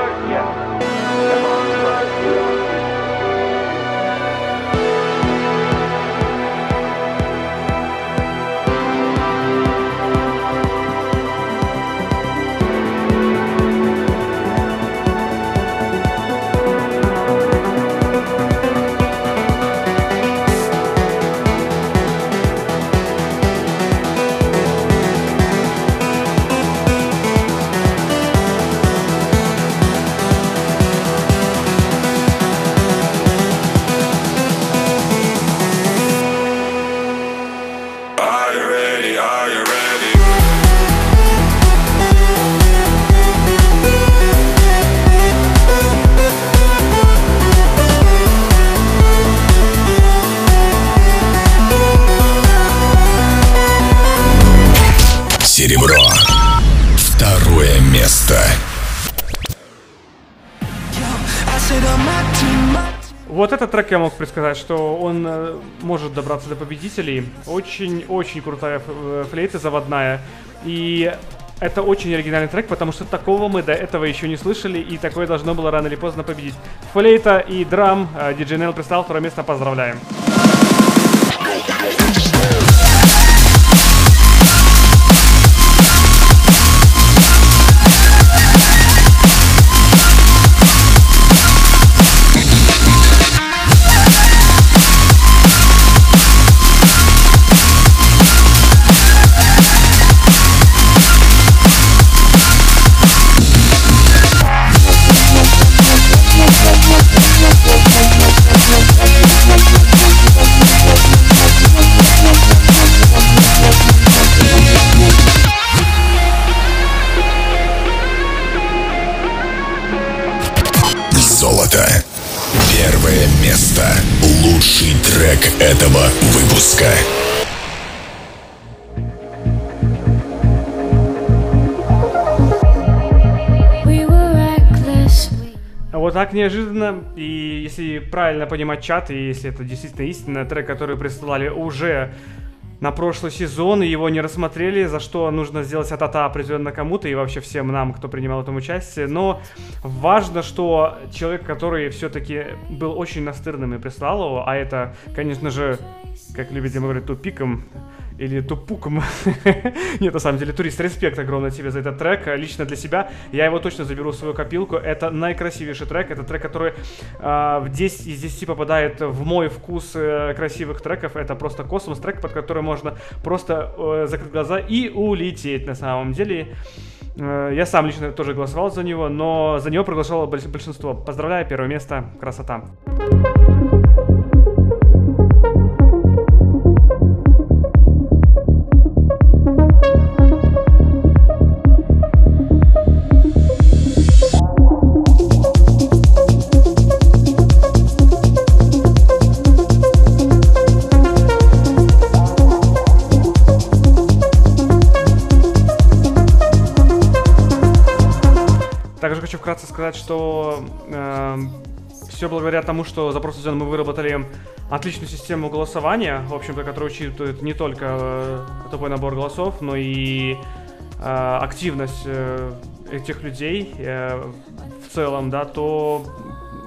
Вот этот трек я мог предсказать, что он э, может добраться до победителей. Очень-очень крутая э, флейта заводная. И это очень оригинальный трек, потому что такого мы до этого еще не слышали, и такое должно было рано или поздно победить. Флейта и драм. э, DJ Nell представил второе место, поздравляем. Золото. Правильно понимать чат, и если это действительно истинно, трек, который присылали уже на прошлый сезон, и его не рассмотрели, за что нужно сделать атата определенно кому-то и вообще всем нам, кто принимал в этом участие. Но важно, что человек, который все-таки был очень настырным и прислал его, а это, конечно же, как любят говорить, тупиком, или тупуком. *laughs* Нет, на самом деле, турист, респект огромный тебе за этот трек. Лично для себя я его точно заберу в свою копилку. Это наикрасивейший трек. Это трек, который а, в 10 из 10 попадает в мой вкус э, красивых треков. Это просто космос трек, под который можно просто э, закрыть глаза и улететь на самом деле. Э, Я сам лично тоже голосовал за него, но за него проголосовало больш- большинство. Поздравляю, первое место, красота. Вкратце сказать, что эм, все благодаря тому, что за прошлый сезон мы выработали отличную систему голосования, в общем-то, которая учитывает не только э, тупой набор голосов, но и э, активность э, этих людей э, в целом, да, то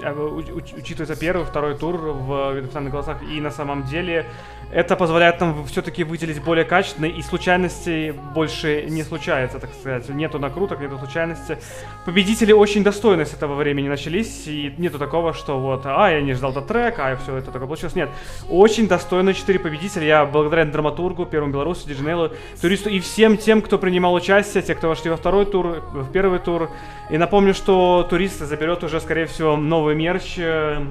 э, учитывается первый, второй тур в иностранных голосах, и на самом деле это позволяет нам все-таки выделить более качественные, и случайностей больше не случается, так сказать. Нету накруток, нету случайностей. Победители очень достойно с этого времени начались, и нету такого, что вот, а, я не ждал этот трек, а все это такое получилось. Нет, очень достойно 4 победителя. Я благодарен драматургу, первому белорусу, Диджинеллу, туристу и всем тем, кто принимал участие, те, кто вошли во второй тур, в первый тур. И напомню, что турист заберет уже, скорее всего, новый мерч э,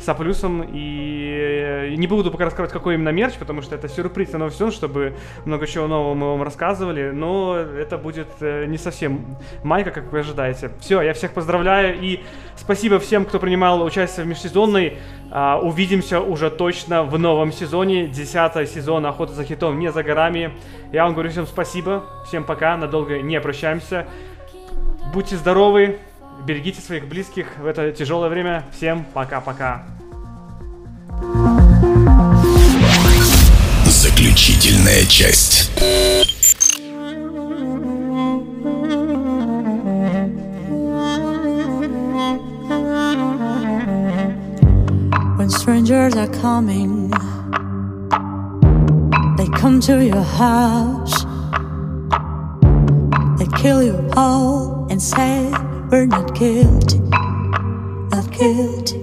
э, с плюсом. И э, не буду пока рассказывать, какой именно мерч, потому что это сюрприз новый сезон, чтобы много чего нового мы вам рассказывали. Но это будет э, не совсем майка, как вы ожидаете. Все, я всех поздравляю и спасибо всем, кто принимал участие в межсезонной. А, увидимся уже точно в новом сезоне. Десятый сезон Охоты за хитом не за горами. Я вам говорю всем спасибо. Всем пока. Надолго не прощаемся. Будьте здоровы. Берегите своих близких в это тяжелое время. Всем пока-пока. Заключительная часть. when strangers are coming. They come to your house. They kill you all and say we're not guilty, not guilty.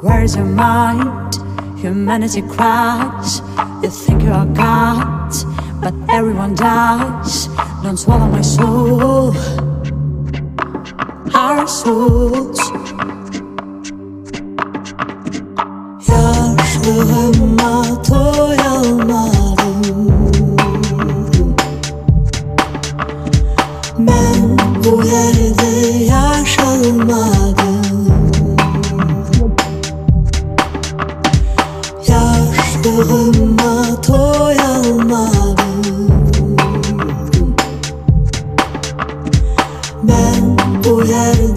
Where's your mind? Humanity cries. You think you are God, but everyone dies. Don't swallow my soul. Our souls. Yaşlığıma doyamadım yerde yaşamadım Yaşlığıma doyamadım Ben bu yerde